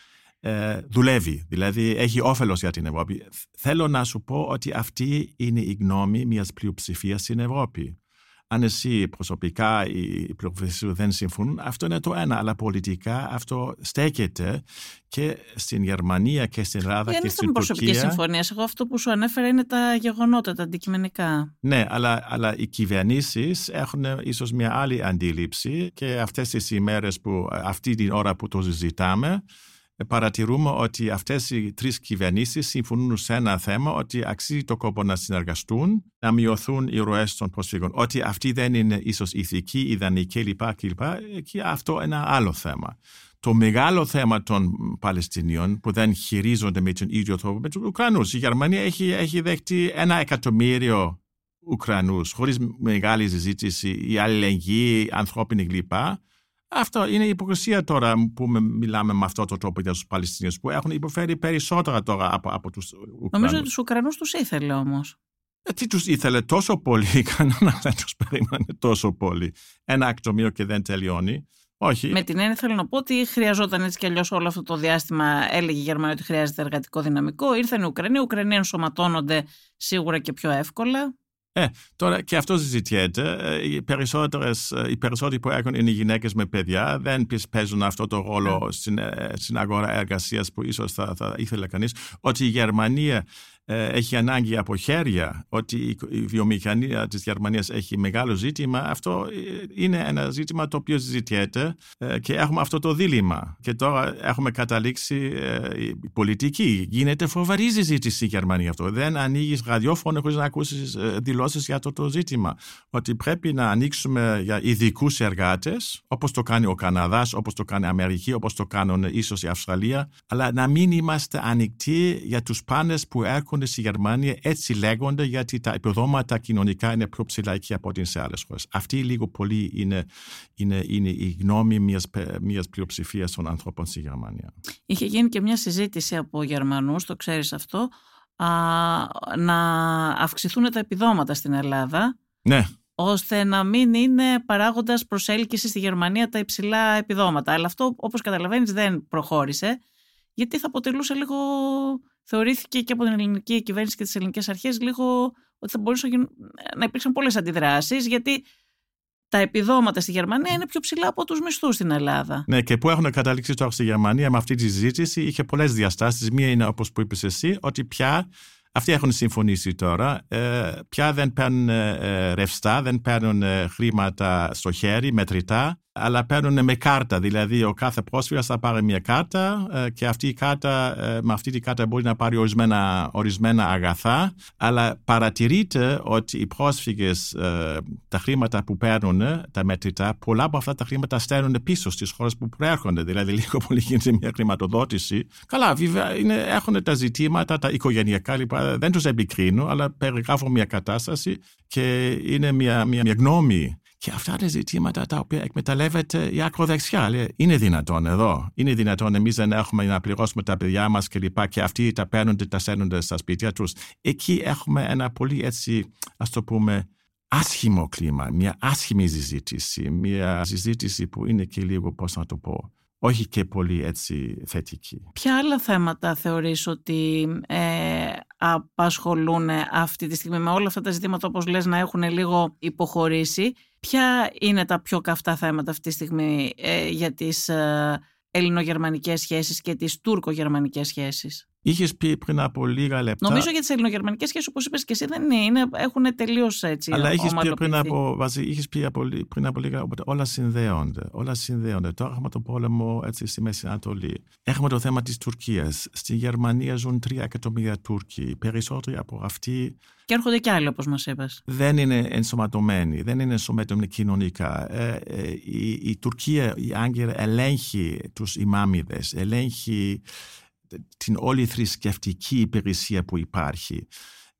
ε, δουλεύει. Δηλαδή έχει όφελος για την Ευρώπη. Θέλω να σου πω ότι αυτή είναι η γνώμη μιας πλειοψηφίας στην Ευρώπη αν εσύ προσωπικά οι πληροφορίες δεν συμφωνούν, αυτό είναι το ένα. Αλλά πολιτικά αυτό στέκεται και στην Γερμανία και στην Ελλάδα και, και στην Τουρκία. Δεν είναι συμφωνία. Εγώ αυτό που σου ανέφερα είναι τα γεγονότα, τα αντικειμενικά. Ναι, αλλά, αλλά οι κυβερνήσεις έχουν ίσως μια άλλη αντίληψη και αυτές τις ημέρες που αυτή την ώρα που το συζητάμε παρατηρούμε ότι αυτές οι τρεις κυβερνήσεις συμφωνούν σε ένα θέμα ότι αξίζει το κόπο να συνεργαστούν, να μειωθούν οι ροές των προσφύγων. Ότι αυτή δεν είναι ίσως ηθική, ιδανική κλπ. κλπ. Και αυτό είναι ένα άλλο θέμα. Το μεγάλο θέμα των Παλαιστινίων που δεν χειρίζονται με τον ίδιο τρόπο με τους Ουκρανούς. Η Γερμανία έχει, έχει δεχτεί ένα εκατομμύριο Ουκρανούς χωρίς μεγάλη συζήτηση, η αλληλεγγύη, ανθρώπινη κλπ. Αυτό είναι η υποκρισία τώρα που μιλάμε με αυτό το τρόπο για τους Παλαιστινίους που έχουν υποφέρει περισσότερα τώρα από, από τους Ουκρανούς. Νομίζω ότι τους Ουκρανούς τους ήθελε όμως. Ε, τι τους ήθελε τόσο πολύ, κανένα δεν τους περίμενε τόσο πολύ. Ένα εκτομείο και δεν τελειώνει. Όχι. Με την έννοια θέλω να πω ότι χρειαζόταν έτσι κι αλλιώς όλο αυτό το διάστημα. Έλεγε η Γερμανία ότι χρειάζεται εργατικό δυναμικό. Ήρθαν οι Ουκρανοί. Οι Ουκρανοί ενσωματώνονται σίγουρα και πιο εύκολα. Ε, τώρα και αυτό συζητιέται. Ε, οι, περισσότερες, ε, οι περισσότεροι που έχουν είναι γυναίκες με παιδιά δεν παίζουν αυτό το ρόλο στην, στην αγορά εργασίας που ίσως θα, θα ήθελε κανείς. Ότι η Γερμανία ε, έχει ανάγκη από χέρια, ότι η βιομηχανία της Γερμανίας έχει μεγάλο ζήτημα, αυτό ε, είναι ένα ζήτημα το οποίο συζητιέται ε, και έχουμε αυτό το δίλημα. Και τώρα έχουμε καταλήξει η πολιτική. Γίνεται φοβερή συζήτηση στη Γερμανία αυτό. Δεν ανοίγεις ραδιόφωνο χωρίς να ακούσεις δηλώσεις για αυτό το ζήτημα. Ότι πρέπει να ανοίξουμε για ειδικούς εργάτες, όπως το κάνει ο Καναδάς, όπως το κάνει η Αμερική, όπως το κάνουν ίσως η Αυστραλία, αλλά να μην είμαστε ανοιχτοί για τους πάνες που έρχονται έρχονται στη Γερμανία έτσι λέγονται γιατί τα επιδόματα κοινωνικά είναι πιο ψηλά εκεί από ό,τι σε άλλες χώρες. Αυτή λίγο πολύ είναι, είναι, είναι η γνώμη μιας, μιας πλειοψηφίας των ανθρώπων στη Γερμανία. Είχε γίνει και μια συζήτηση από Γερμανούς, το ξέρεις αυτό, α, να αυξηθούν τα επιδόματα στην Ελλάδα. Ναι ώστε να μην είναι παράγοντας προσέλκυσης στη Γερμανία τα υψηλά επιδόματα. Αλλά αυτό, όπως καταλαβαίνεις, δεν προχώρησε, γιατί θα αποτελούσε λίγο θεωρήθηκε και από την ελληνική κυβέρνηση και τις ελληνικές αρχές λίγο ότι θα μπορούσαν να υπήρξαν πολλές αντιδράσεις, γιατί τα επιδόματα στη Γερμανία είναι πιο ψηλά από τους μισθούς στην Ελλάδα. Ναι, και που έχουν καταλήξει τώρα στη Γερμανία με αυτή τη συζήτηση είχε πολλές διαστάσεις. Μία είναι, όπως που είπες εσύ, ότι πια αυτοί έχουν συμφωνήσει τώρα. Ε, πια δεν παίρνουν ε, ε ρευστά, δεν παίρνουν ε, χρήματα στο χέρι, μετρητά αλλά παίρνουν με κάρτα. Δηλαδή, ο κάθε πρόσφυγας θα πάρει μια κάρτα ε, και αυτή η κάρτα, ε, με αυτή την κάρτα μπορεί να πάρει ορισμένα, ορισμένα αγαθά. Αλλά παρατηρείται ότι οι πρόσφυγες, ε, τα χρήματα που παίρνουν, τα μετρητά, πολλά από αυτά τα χρήματα στέλνουν πίσω στις χώρες που προέρχονται. Δηλαδή, λίγο πολύ γίνεται μια χρηματοδότηση. Καλά, βέβαια, είναι, έχουν τα ζητήματα, τα οικογενειακά, λοιπά, δεν τους επικρίνω, αλλά περιγράφω μια κατάσταση και είναι μια, μια, μια γνώμη και αυτά είναι ζητήματα τα οποία εκμεταλλεύεται η ακροδεξιά. Λέει, είναι δυνατόν εδώ. Είναι δυνατόν εμείς δεν έχουμε να πληρώσουμε τα παιδιά μας και λοιπά και αυτοί τα παίρνουν και τα σέρνουν στα σπίτια τους. Εκεί έχουμε ένα πολύ έτσι, ας το πούμε, άσχημο κλίμα, μια άσχημη συζήτηση, μια συζήτηση που είναι και λίγο, πώς να το πω, όχι και πολύ έτσι θετική. Ποια άλλα θέματα θεωρείς ότι ε, απασχολούν αυτή τη στιγμή με όλα αυτά τα ζητήματα όπως λες να έχουν λίγο υποχωρήσει; Ποια είναι τα πιο καυτά θέματα αυτή τη στιγμή ε, για τις ε, ελληνογερμανικές σχέσεις και τις τουρκογερμανικές σχέσεις; Είχες πει πριν από λίγα λεπτά. Νομίζω για τις ελληνογερμανικές σχέσεις, όπως είπες και εσύ, δεν είναι. έχουν τελείως έτσι. Αλλά είχες πει, πριν από, είχες πει από, πριν από λίγα. Οπότε όλα συνδέονται. Όλα συνδέονται. Τώρα έχουμε τον πόλεμο έτσι, στη Μέση Ανατολή. Έχουμε το θέμα της Τουρκίας. Στη Γερμανία ζουν 3 εκατομμύρια Τούρκοι. Περισσότεροι από αυτοί. Και έρχονται κι άλλοι, όπως μας είπες. Δεν είναι ενσωματωμένοι. Δεν είναι ενσωματωμένοι κοινωνικά. Ε, ε, η, η Τουρκία, η Άγκυρα, ελέγχει τους ημάμιδες, ελέγχει την όλη θρησκευτική υπηρεσία που υπάρχει.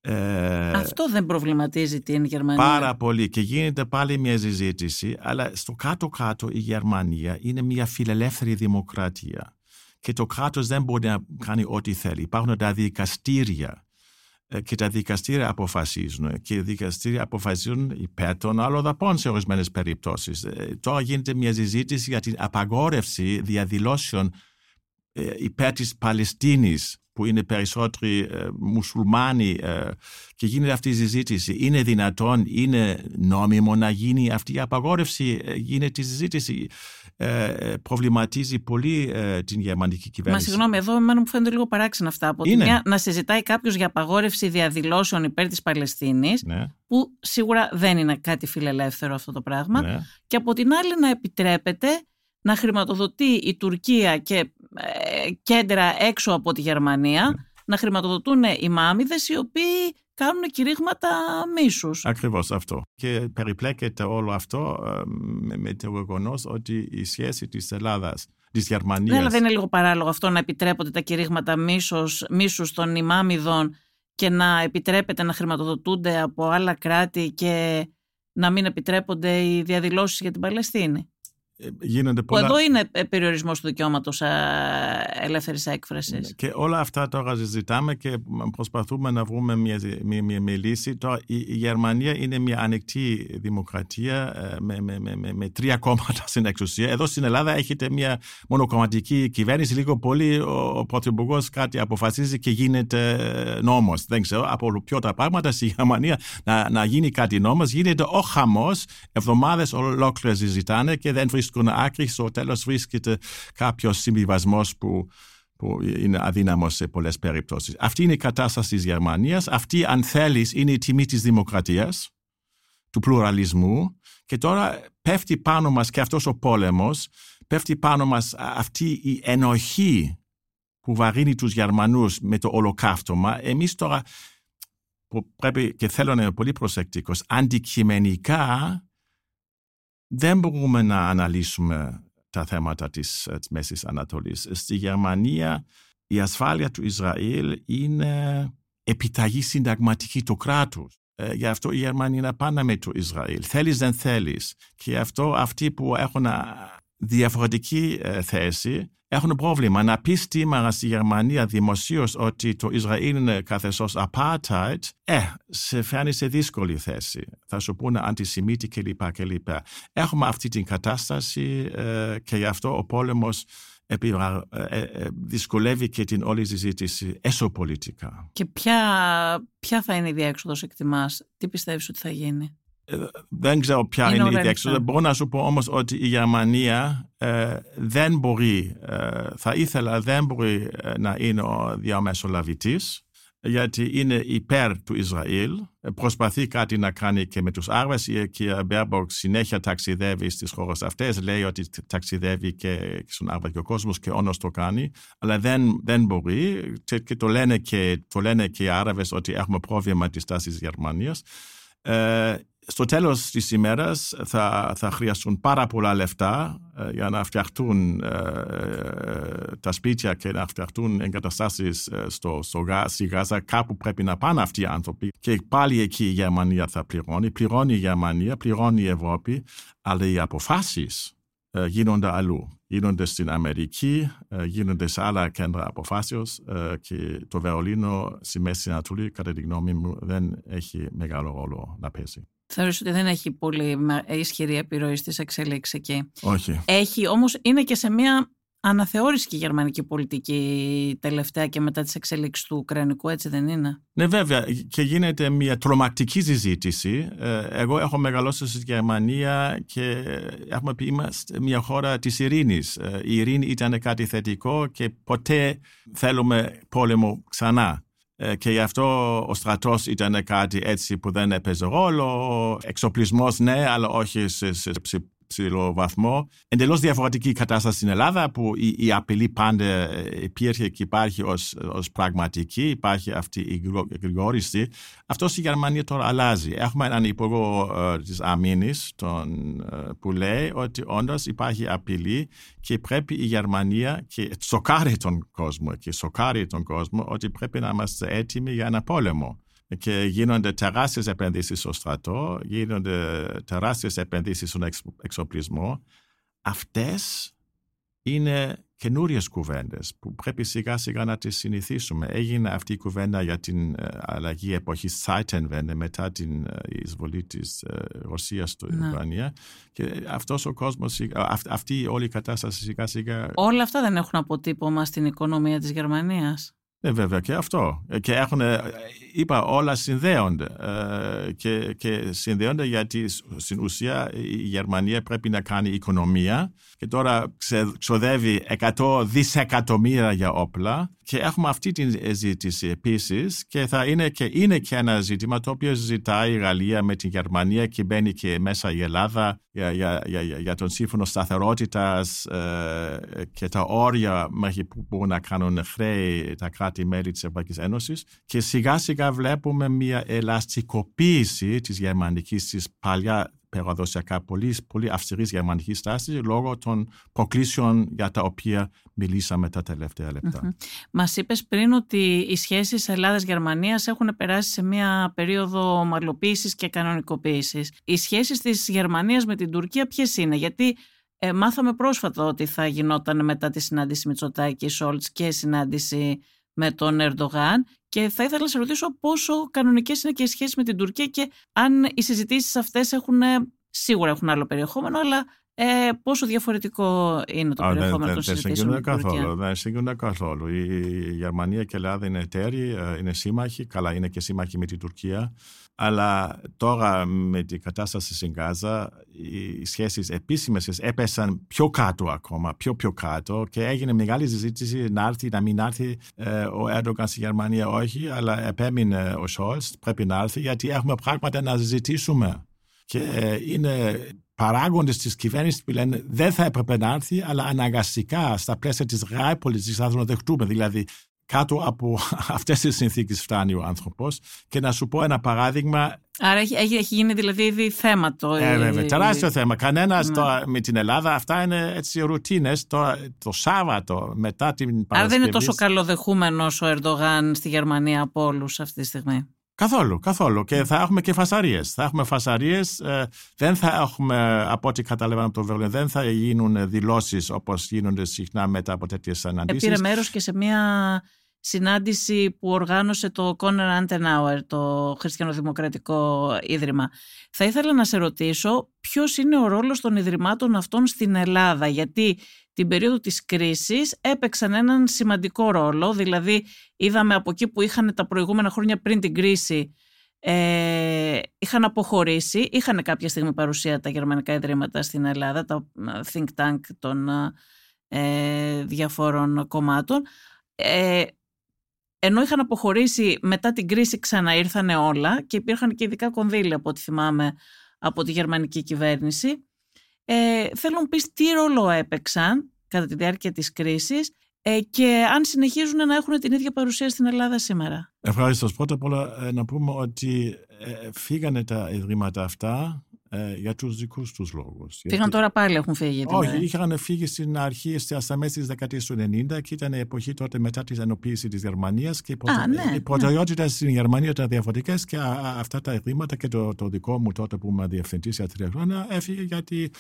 Ε, Αυτό δεν προβληματίζει την Γερμανία. Πάρα πολύ και γίνεται πάλι μια συζήτηση, αλλά στο κάτω-κάτω η Γερμανία είναι μια φιλελεύθερη δημοκρατία και το κράτος δεν μπορεί να κάνει ό,τι θέλει. Υπάρχουν τα δικαστήρια ε, και τα δικαστήρια αποφασίζουν και οι δικαστήρια αποφασίζουν υπέρ των αλλοδαπών σε ορισμένες περιπτώσεις. Ε, τώρα γίνεται μια συζήτηση για την απαγόρευση διαδηλώσεων ε, υπέρ της Παλαιστίνης που είναι περισσότεροι ε, μουσουλμάνοι ε, και γίνεται αυτή η συζήτηση. Είναι δυνατόν, είναι νόμιμο να γίνει αυτή η απαγόρευση, ε, γίνεται η συζήτηση; Ε, προβληματίζει πολύ την γερμανική κυβέρνηση. Μα συγγνώμη, εδώ εμένα μου φαίνεται λίγο παράξενα αυτά. Από τη μια να συζητάει κάποιος για απαγόρευση διαδηλώσεων υπέρ της Παλαιστίνης, ναι. που σίγουρα δεν είναι κάτι φιλελεύθερο αυτό το πράγμα. Ναι. Και από την άλλη να επιτρέπεται να χρηματοδοτεί η Τουρκία και ε, κέντρα έξω από τη Γερμανία, ναι. να χρηματοδοτούν οι μάμιδες οι οποίοι κάνουν κηρύγματα μίσους. Ακριβώς αυτό. Και περιπλέκεται όλο αυτό ε, με το γεγονός ότι η σχέση της Ελλάδας της Γερμανίας... Ναι, αλλά δεν είναι λίγο παράλογο αυτό να επιτρέπονται τα κηρύγματα μίσους, μίσους των ημάμιδων και να επιτρέπεται να χρηματοδοτούνται από άλλα κράτη και να μην επιτρέπονται οι διαδηλώσεις για την Παλαιστίνη; Γίνονται πολλά... Που εδώ είναι περιορισμός του δικαιώματος ελεύθερης έκφρασης. Ναι, και όλα αυτά τώρα συζητάμε και προσπαθούμε να βρούμε μια, μια, μια, μια λύση. Τώρα, η, η, Γερμανία είναι μια ανοιχτή δημοκρατία ε, με, με, με, με, τρία κόμματα στην εξουσία. Εδώ στην Ελλάδα έχετε μια μονοκομματική κυβέρνηση. Λίγο πολύ ο, ο Πρωθυπουργός κάτι αποφασίζει και γίνεται ε, νόμος. Δεν ξέρω από ποιο τα πράγματα στη Γερμανία να, να γίνει κάτι νόμος. Γίνεται ο χαμός. Εβδομάδες ολόκληρες συζητάνε και δεν βρίσκουν άκρη. Στο τέλο βρίσκεται κάποιο συμβιβασμό που που είναι αδύναμος σε πολλές περιπτώσεις. Αυτή είναι η κατάσταση της Γερμανίας. Αυτή, αν θέλεις, είναι η τιμή της δημοκρατίας, του πλουραλισμού και τώρα πέφτει πάνω μας και αυτός ο πόλεμος, πέφτει πάνω μας αυτή η ενοχή που βαρύνει τους Γερμανούς με το ολοκαύτωμα. Εμείς τώρα που πρέπει και θέλω να είμαι πολύ προσεκτικός, αντικειμενικά δεν μπορούμε να αναλύσουμε τα θέματα της, της Μέσης Ανατολής. Στη Γερμανία η ασφάλεια του Ισραήλ είναι επιταγή συνταγματική του κράτους. Ε, γι' αυτό οι Γερμανοί είναι πάνω με το Ισραήλ. Θέλεις δεν θέλεις. Και αυτό αυτοί που έχουν διαφορετική ε, θέση έχουν πρόβλημα. Να πεις σήμερα στη Γερμανία δημοσίως ότι το Ισραήλ είναι καθεστώς apartheid, ε, σε φέρνει σε δύσκολη θέση. Θα σου πούνε αντισημίτη κλπ. κλπ. Έχουμε αυτή την κατάσταση ε, και γι' αυτό ο πόλεμος ε, ε, δυσκολεύει και την όλη συζήτηση εσωπολιτικά. Και ποια, ποια θα είναι η διέξοδος εκτιμάς, τι πιστεύεις ότι θα γίνει; Δεν ξέρω ποια είναι, είναι η διέξοδος. Μπορώ να σου πω όμως ότι η Γερμανία ε, δεν μπορεί, ε, θα ήθελα δεν μπορεί ε, να είναι ο διαμεσολαβητής γιατί είναι υπέρ του Ισραήλ, προσπαθεί κάτι να κάνει και με τους Άραβες. Η κυρία Μπέρμποκ συνέχεια ταξιδεύει στις χώρες αυτές, λέει ότι ταξιδεύει και στον αραβικό κόσμο και όντως το κάνει, αλλά δεν, δεν μπορεί και το λένε και, το λένε και οι Άραβες ότι έχουμε πρόβλημα της στάσης της Γερμανίας στο τέλος της ημέρας θα, θα χρειαστούν πάρα πολλά λεφτά ε, για να φτιαχτούν ε, ε, τα σπίτια και να φτιαχτούν εγκαταστάσεις στο, στο, στη Γάζα. Κάπου πρέπει να πάνε αυτοί οι άνθρωποι. Και πάλι εκεί η Γερμανία θα πληρώνει. Πληρώνει η Γερμανία, πληρώνει η Ευρώπη, αλλά οι αποφάσεις γίνονται αλλού. Γίνονται στην Αμερική, γίνονται σε άλλα κέντρα αποφάσεως και το Βερολίνο στη Μέση Ανατολή, κατά τη γνώμη μου, δεν έχει μεγάλο ρόλο να παίζει. Θεωρείς ότι δεν έχει πολύ ισχυρή επιρροή στις εξελίξεις εκεί; Όχι. Έχει, όμως είναι και σε μια αναθεώρηση και η γερμανική πολιτική τελευταία και μετά τις εξελίξεις του Ουκρανικού, έτσι δεν είναι; Ναι βέβαια και γίνεται μια τρομακτική συζήτηση. Ε, εγώ έχω μεγαλώσει στη Γερμανία και έχουμε πει είμαστε μια χώρα της ειρήνης. Ε, η ειρήνη ήταν κάτι θετικό και ποτέ θέλουμε πόλεμο ξανά. Ε, και γι' αυτό ο στρατός ήταν κάτι έτσι που δεν έπαιζε ρόλο. Εξοπλισμός ναι, αλλά όχι σε, σε, ψηλό βαθμό. Εντελώς διαφορετική κατάσταση στην Ελλάδα που η, η απειλή πάντα υπήρχε και υπάρχει ως, ως πραγματική, υπάρχει αυτή η γρηγόρηση. Αυτό στη Γερμανία τώρα αλλάζει. Έχουμε έναν υπουργό ε, της αμήνης τον, ε, που λέει ότι όντως υπάρχει απειλή και πρέπει η Γερμανία και σοκάρει τον κόσμο και σοκάρει τον κόσμο ότι πρέπει να είμαστε έτοιμοι για ένα πόλεμο και γίνονται τεράστιες επενδύσεις στο στρατό, γίνονται τεράστιες επενδύσεις στον εξοπλισμό. Αυτές είναι καινούριες κουβέντες που πρέπει σιγά σιγά να τις συνηθίσουμε. Έγινε αυτή η κουβέντα για την ε, αλλαγή εποχής Zeitenwende μετά την ε, εισβολή της ε, Ρωσίας στην ναι. Ουκρανία. Και αυτός ο κόσμος, αυτή όλη η κατάσταση σιγά σιγά. Όλα αυτά δεν έχουν αποτύπωμα στην οικονομία της Γερμανίας. Ε, βέβαια και αυτό. Ε, και έχουν, ε, είπα, όλα συνδέονται. Ε, και, και συνδέονται γιατί στην ουσία η Γερμανία πρέπει να κάνει οικονομία και τώρα ξοδεύει 100 δισεκατομμύρια για όπλα και έχουμε αυτή τη ζήτηση επίσης και θα είναι και, είναι και ένα ζήτημα το οποίο ζητάει η Γαλλία με την Γερμανία και μπαίνει και μέσα η Ελλάδα για, για, για, για τον σύμφωνο σταθερότητας ε, και τα όρια μέχρι που μπορούν να κάνουν χρέη τα κράτη-μέλη της Ευρωπαϊκής Ένωσης. Και σιγά σιγά βλέπουμε μια ελαστικοποίηση της γερμανικής, της παλιά παραδοσιακά πολύ, πολύ αυστηρής γερμανικής στάσης λόγω των προκλήσεων για τα οποία μιλήσαμε τα τελευταία λεπτά. Mm-hmm. Μας είπες πριν ότι οι σχέσεις Ελλάδα-Γερμανία έχουν περάσει σε μια περίοδο ομαλοποίησης και κανονικοποίησης. Οι σχέσεις της Γερμανίας με την Τουρκία ποιες είναι, γιατί ε, μάθαμε πρόσφατα ότι θα γινόταν μετά τη συνάντηση Μητσοτάκη Σόλτ και συνάντηση με τον Ερντογάν και θα ήθελα να σε ρωτήσω πόσο κανονικές είναι και οι σχέσεις με την Τουρκία και αν οι συζητήσεις αυτές έχουν, σίγουρα έχουν άλλο περιεχόμενο, αλλά Ε, πόσο διαφορετικό είναι το περιεχόμενο των συζητήσεων με καθόλου, Δεν συγκρίνονται καθόλου. Η Γερμανία και η Ελλάδα είναι εταίροι, ε, είναι σύμμαχοι. Καλά, είναι και σύμμαχοι με την Τουρκία. Αλλά τώρα με την κατάσταση στην Γάζα, οι σχέσεις επίσημες έπεσαν πιο κάτω ακόμα, πιο πιο κάτω και έγινε μεγάλη συζήτηση να έρθει, να μην έρθει ε, ο Έρντογκαν στη Γερμανία, όχι, αλλά επέμεινε ο Σόλτ, πρέπει να έρθει γιατί έχουμε πράγματα να συζητήσουμε. Και είναι παράγοντες της κυβέρνησης που λένε δεν θα έπρεπε να έρθει, αλλά αναγκαστικά στα πλαίσια της ΓΑΕ πολιτική θα το δεχτούμε. Δηλαδή, κάτω από αυτές τις συνθήκες φτάνει ο άνθρωπος. Και να σου πω ένα παράδειγμα. Άρα έχει, έχει, γίνει δηλαδή ήδη θέμα το. Ε, βέβαια, τεράστιο θέμα. Κανένας ναι. με την Ελλάδα, αυτά είναι έτσι ρουτίνες. Το, το Σάββατο μετά την Παρασκευή. Άρα δεν είναι τόσο καλοδεχούμενος ο Ερντογάν στη Γερμανία από όλους αυτή τη στιγμή; Καθόλου, καθόλου. Και θα έχουμε και φασαρίες. Θα έχουμε φασαρίες. Ε, δεν θα έχουμε, από ό,τι καταλαβαίνω από το Βερολίνο, δεν θα γίνουν δηλώσεις όπως γίνονται συχνά μετά από τέτοιες αναντήσεις. Πήρε μέρος και σε μια συνάντηση που οργάνωσε το Κόνερ Antenauer, το Χριστιανοδημοκρατικό Ίδρυμα. Θα ήθελα να σε ρωτήσω ποιος είναι ο ρόλος των Ιδρυμάτων αυτών στην Ελλάδα, γιατί την περίοδο της κρίσης έπαιξαν έναν σημαντικό ρόλο, δηλαδή είδαμε από εκεί που είχαν τα προηγούμενα χρόνια πριν την κρίση ε, είχαν αποχωρήσει, είχαν κάποια στιγμή παρουσία τα γερμανικά ιδρύματα στην Ελλάδα, τα ε, think tank των ε, διαφόρων κομμάτων. Ε, ενώ είχαν αποχωρήσει μετά την κρίση ξαναήρθανε όλα και υπήρχαν και ειδικά κονδύλια από ό,τι θυμάμαι από τη γερμανική κυβέρνηση. Ε, θέλω να μου πεις τι ρόλο έπαιξαν κατά τη διάρκεια της κρίσης ε, και αν συνεχίζουν να έχουν την ίδια παρουσία στην Ελλάδα σήμερα. Ευχαριστώ. Πρώτα απ' όλα ε, να πούμε ότι ε, φύγανε τα ιδρύματα αυτά ε, για τους δικούς τους λόγους. Φύγαν τώρα πάλι, έχουν φύγει. Όχι, είχαν φύγει στην αρχή, στα μέση τη δεκαετία του 90 και ήταν η εποχή τότε μετά την ενοποίησης της Γερμανίας και οι, προτερ... ναι, οι προτεραιότητες ναι. στην Γερμανία ήταν διαφορετικές και αυτά τα ιδρύματα και το, το δικό μου τότε που είμαι διευθυντής για τρία χρόνια έφυγε γιατί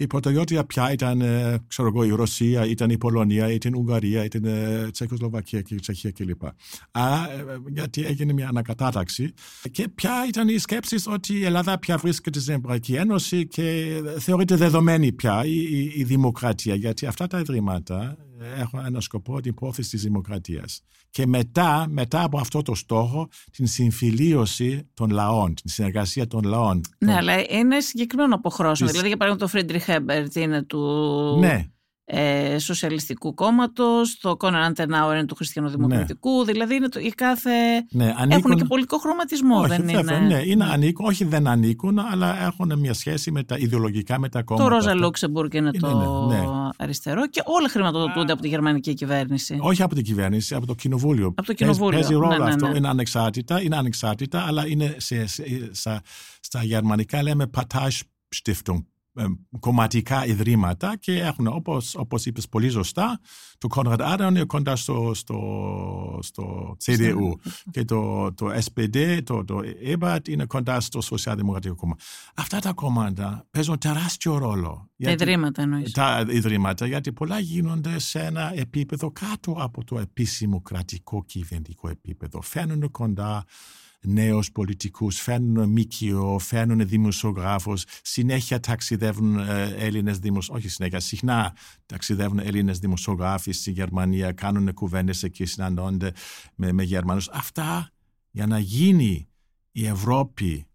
η προτεραιότητα πια ήταν ε, ξέρω εγώ, η Ρωσία, ήταν η Πολωνία, ήταν η Ουγγαρία, ήταν η ε, Τσεχοσλοβακία και η Τσεχία κλπ. Άρα, ε, γιατί έγινε μια ανακατάταξη. Και πια ήταν η σκέψη ότι η Ελλάδα πια βρίσκεται στην Ευρωπαϊκή Ένωση και θεωρείται δεδομένη πια η, η, η δημοκρατία. Γιατί αυτά τα ιδρύματα έχουν ένα σκοπό την πρόθεση της δημοκρατίας. Και μετά, μετά από αυτό το στόχο, την συμφιλίωση των λαών, την συνεργασία των λαών. Ναι, αλλά είναι συγκεκριμένων αποχρώσεων. Της... Δηλαδή, για παράδειγμα, το Φρίντριχ Έμπερτ είναι του... Ναι, ε, Σοσιαλιστικού Κόμματος, το Κόνραντ Αντενάουερ είναι του Χριστιανοδημοκρατικού. Ναι. Δηλαδή είναι το, η κάθε. Ναι, ανήκουν... Έχουν και πολιτικό χρωματισμό, όχι, δεν βέβαια, είναι. Ναι, είναι ανήκουν, όχι δεν ανήκουν, αλλά έχουν μια σχέση με τα ιδεολογικά με τα κόμματα. Το Ρόζα Λούξεμπουργκ είναι, είναι το ναι, ναι. αριστερό και όλα χρηματοδοτούνται από τη γερμανική κυβέρνηση. Όχι από την κυβέρνηση, από το κοινοβούλιο. Από το κοινοβούλιο. Παίζει ρόλο ναι, ναι, αυτό. Είναι ανεξάρτητα, είναι ανεξάρτητα, αλλά είναι σε, σε, σε, στα γερμανικά λέμε Parteienstiftung κομματικά ιδρύματα και έχουν όπως, όπως είπες πολύ σωστά το Konrad Adenauer είναι κοντά στο, στο, στο CDU και το, το SPD, το, το Ebert είναι κοντά στο Σοσιαλδημοκρατικό Κόμμα. Αυτά τα κόμματα παίζουν τεράστιο ρόλο. Τα ιδρύματα εννοείς. Τα ιδρύματα γιατί πολλά γίνονται σε ένα επίπεδο κάτω από το επίσημο κρατικό κυβερνητικό επίπεδο. Φαίνονται κοντά νέους πολιτικούς, φέρνουν ΜΚΟ, φέρνουν δημοσιογράφους, συνέχεια ταξιδεύουν ε, Έλληνες δημοσιογράφοι, όχι συνέχεια, συχνά ταξιδεύουν Έλληνες δημοσιογράφοι στη Γερμανία, κάνουν κουβέντες εκεί, συναντώνται με, με Γερμανούς. Αυτά για να γίνει η Ευρώπη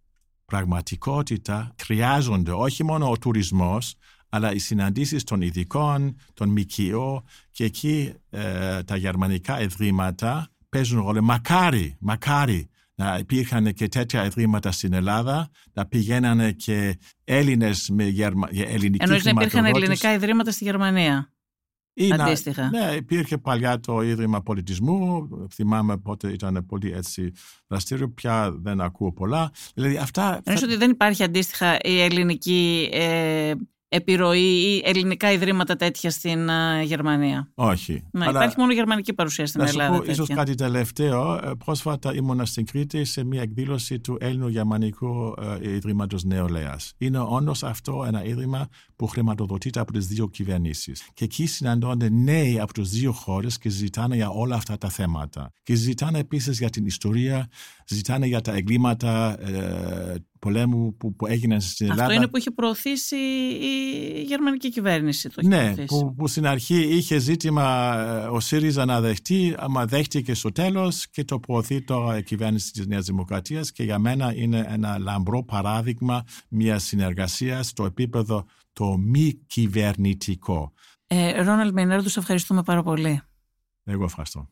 πραγματικότητα χρειάζονται όχι μόνο ο τουρισμός, αλλά οι συναντήσεις των ειδικών, των ΜΚΟ και εκεί ε, τα γερμανικά ιδρύματα παίζουν ρόλο. Μακάρι, μακάρι να υπήρχαν και τέτοια ιδρύματα στην Ελλάδα, να πηγαίνανε και Έλληνες με γερμα... ελληνική Εννοείς να υπήρχαν ελληνικά ιδρύματα στη Γερμανία; Ή Αντίστοιχα. Να, ναι, υπήρχε παλιά το Ίδρυμα Πολιτισμού. Θυμάμαι πότε ήταν πολύ έτσι δραστήριο. Πια δεν ακούω πολλά. Δηλαδή αυτά. Εννοείς ότι δεν υπάρχει αντίστοιχα η ελληνική ε, επιρροή ή ελληνικά ιδρύματα τέτοια στην uh, Γερμανία. Όχι. Ναι, Αλλά... Υπάρχει μόνο γερμανική παρουσία στην να Ελλάδα. Να σου πω ίσως κάτι τελευταίο. Ε, πρόσφατα ήμουν στην Κρήτη σε μια εκδήλωση του Έλληνο-Γερμανικού uh, Ιδρύματος Νεολαίας. Είναι όντως αυτό ένα ίδρυμα που χρηματοδοτείται από τις δύο κυβερνήσεις. Και εκεί συναντώνται νέοι από τις δύο χώρες και ζητάνε για όλα αυτά τα θέματα. Και ζητάνε επίσης για την ιστορία, ζητάνε για τα εγκλήματα ε, πολέμου που, που έγιναν στην Ελλάδα. Αυτό είναι που είχε προωθήσει η γερμανική κυβέρνηση. Το ναι, που, που, στην αρχή είχε ζήτημα ε, ο ΣΥΡΙΖΑ να δεχτεί, αλλά δέχτηκε στο τέλος και το προωθεί τώρα η κυβέρνηση της Νέας Δημοκρατίας. Και για μένα είναι ένα λαμπρό παράδειγμα μιας συνεργασίας στο επίπεδο το μη κυβερνητικό. Ε, Ρόναλντ Μινέρντου, ευχαριστούμε πάρα πολύ. Εγώ ευχαριστώ.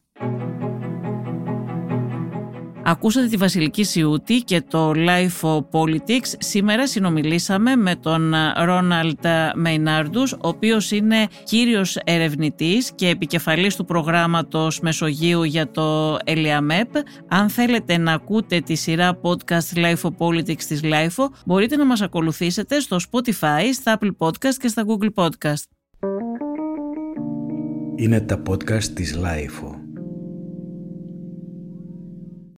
Ακούσατε τη Βασιλική Σιούτη και το Life of Politics. Σήμερα συνομιλήσαμε με τον Ρόναλτ Μεϊνάρντους, ο οποίος είναι κύριος ερευνητής και επικεφαλής του προγράμματος Μεσογείου για το ΕΛΙΑΜΕΠ. Αν θέλετε να ακούτε τη σειρά podcast Life of Politics της Life, μπορείτε να μας ακολουθήσετε στο Spotify, στα Apple Podcast και στα Google Podcast. Είναι τα podcast της Life.